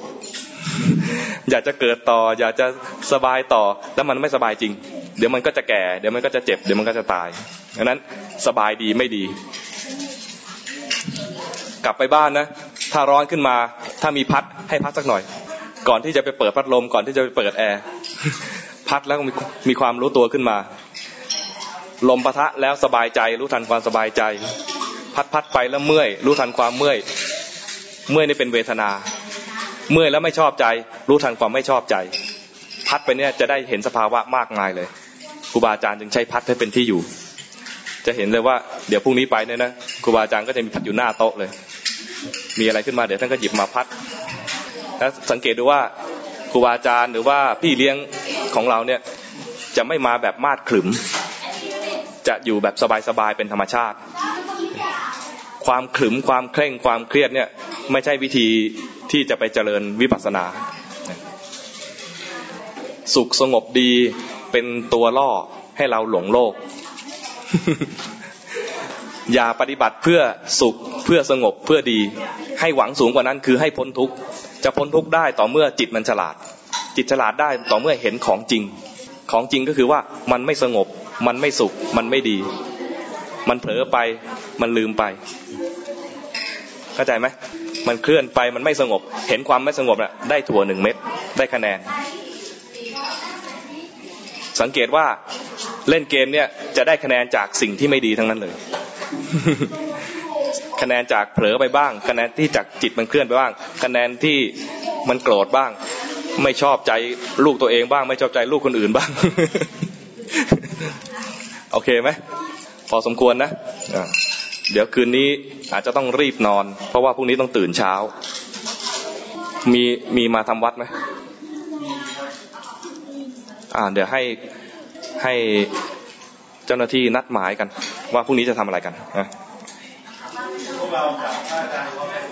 Speaker 1: อยากจะเกิดต่อ อยากจะสบายต่อแล้วมันไม่สบายจริง เดี๋ยวมันก็จะแก่ เดี๋ยวมันก็จะเจ็บ เดี๋ยวมันก็จะตายดังนั้นสบายดีไม่ดี กลับไปบ้านนะ ถ้าร้อนขึ้นมา ถ้ามีพัดให้พัดสักหน่อย ก่อนที่จะไปเปิดพัดลมก่อนที่จะไปเปิดแอร์ พัดแล้วมีมีความรู้ตัวขึ้นมา ลมปะทะแล้วสบายใจ รู้ทันความสบายใจ พัดพัดไปแล้วเมื่อย รู้ทันความเมื่อย เมื่อยนี่เป็นเวทนา เมื่อยแล้วไม่ชอบใจ รู้ทันความไม่ชอบใจ พัดไปเนี่ยจะได้เห็นสภาวะมากมายเลยครูบาอาจารย์จึงใช้พัดให้เป็นที่อยู่ จะเห็นเลยว่าเดี๋ยวพรุ่งนี้ไปเนี่ยนะครูบาอาจารย์ก็จะมีพัดอยู่หน้าโต๊ะเลย มีอะไรขึ้นมาเดี๋ยวท่านก็หยิบมาพัดแล้วสังเกตดูว่าครูบาอาจารย์หรือว่าพี่เลี้ยง ของเราเนี่ยจะไม่มาแบบมาดขลึม จะอยู่แบบสบายๆเป็นธรรมชาติ ความขลึมความเคร่งความเครียดเนี่ยไม่ใช่วิธีที่จะไปเจริญวิปัสสนา สุขสงบดีเป็นตัวล่อให้เราหลงโลก อย่าปฏิบัติเพื่อสุขเพื่อสงบเพื่อดี ให้หวังสูงกว่านั้นคือให้พ้นทุกข์จะพ้นทุกข์ได้ต่อเมื่อจิตมันฉลาด จิตฉลาดได้ต่อเมื่อเห็นของจริง ของจริงก็คือว่ามันไม่สงบ มันไม่สุข มันไม่ดี มันเผลอไป มันลืมไป เข้าใจไหมมันเคลื่อนไปมันไม่สงบ เห็นความไม่สงบน่ะได้ถั่วหนึ่งเม็ดได้คะแนน สังเกตว่าเล่นเกมเนี่ยจะได้คะแนนจากสิ่งที่ไม่ดีทั้งนั้นเลย คะแนนจากเผลอไปบ้าง คะแนนที่จากจิตมันเคลื่อนไปบ้าง คะแนนที่มันโกรธบ้าง ไม่ชอบใจลูกตัวเองบ้าง ไม่ชอบใจลูกคนอื่นบ้าง โอเคไหมพอสมควรนะะเดี๋ยวคืนนี้อาจจะต้องรีบนอน เพราะว่าพรุ่งนี้ต้องตื่นเช้า มีมีมาทำวัดไหมอ่า เดี๋ยวให้ให้เจ้าหน้าที่นัดหมายกัน ว่าพรุ่งนี้จะทำอะไรกันนะ
Speaker 4: พวกเรากับอาจารย์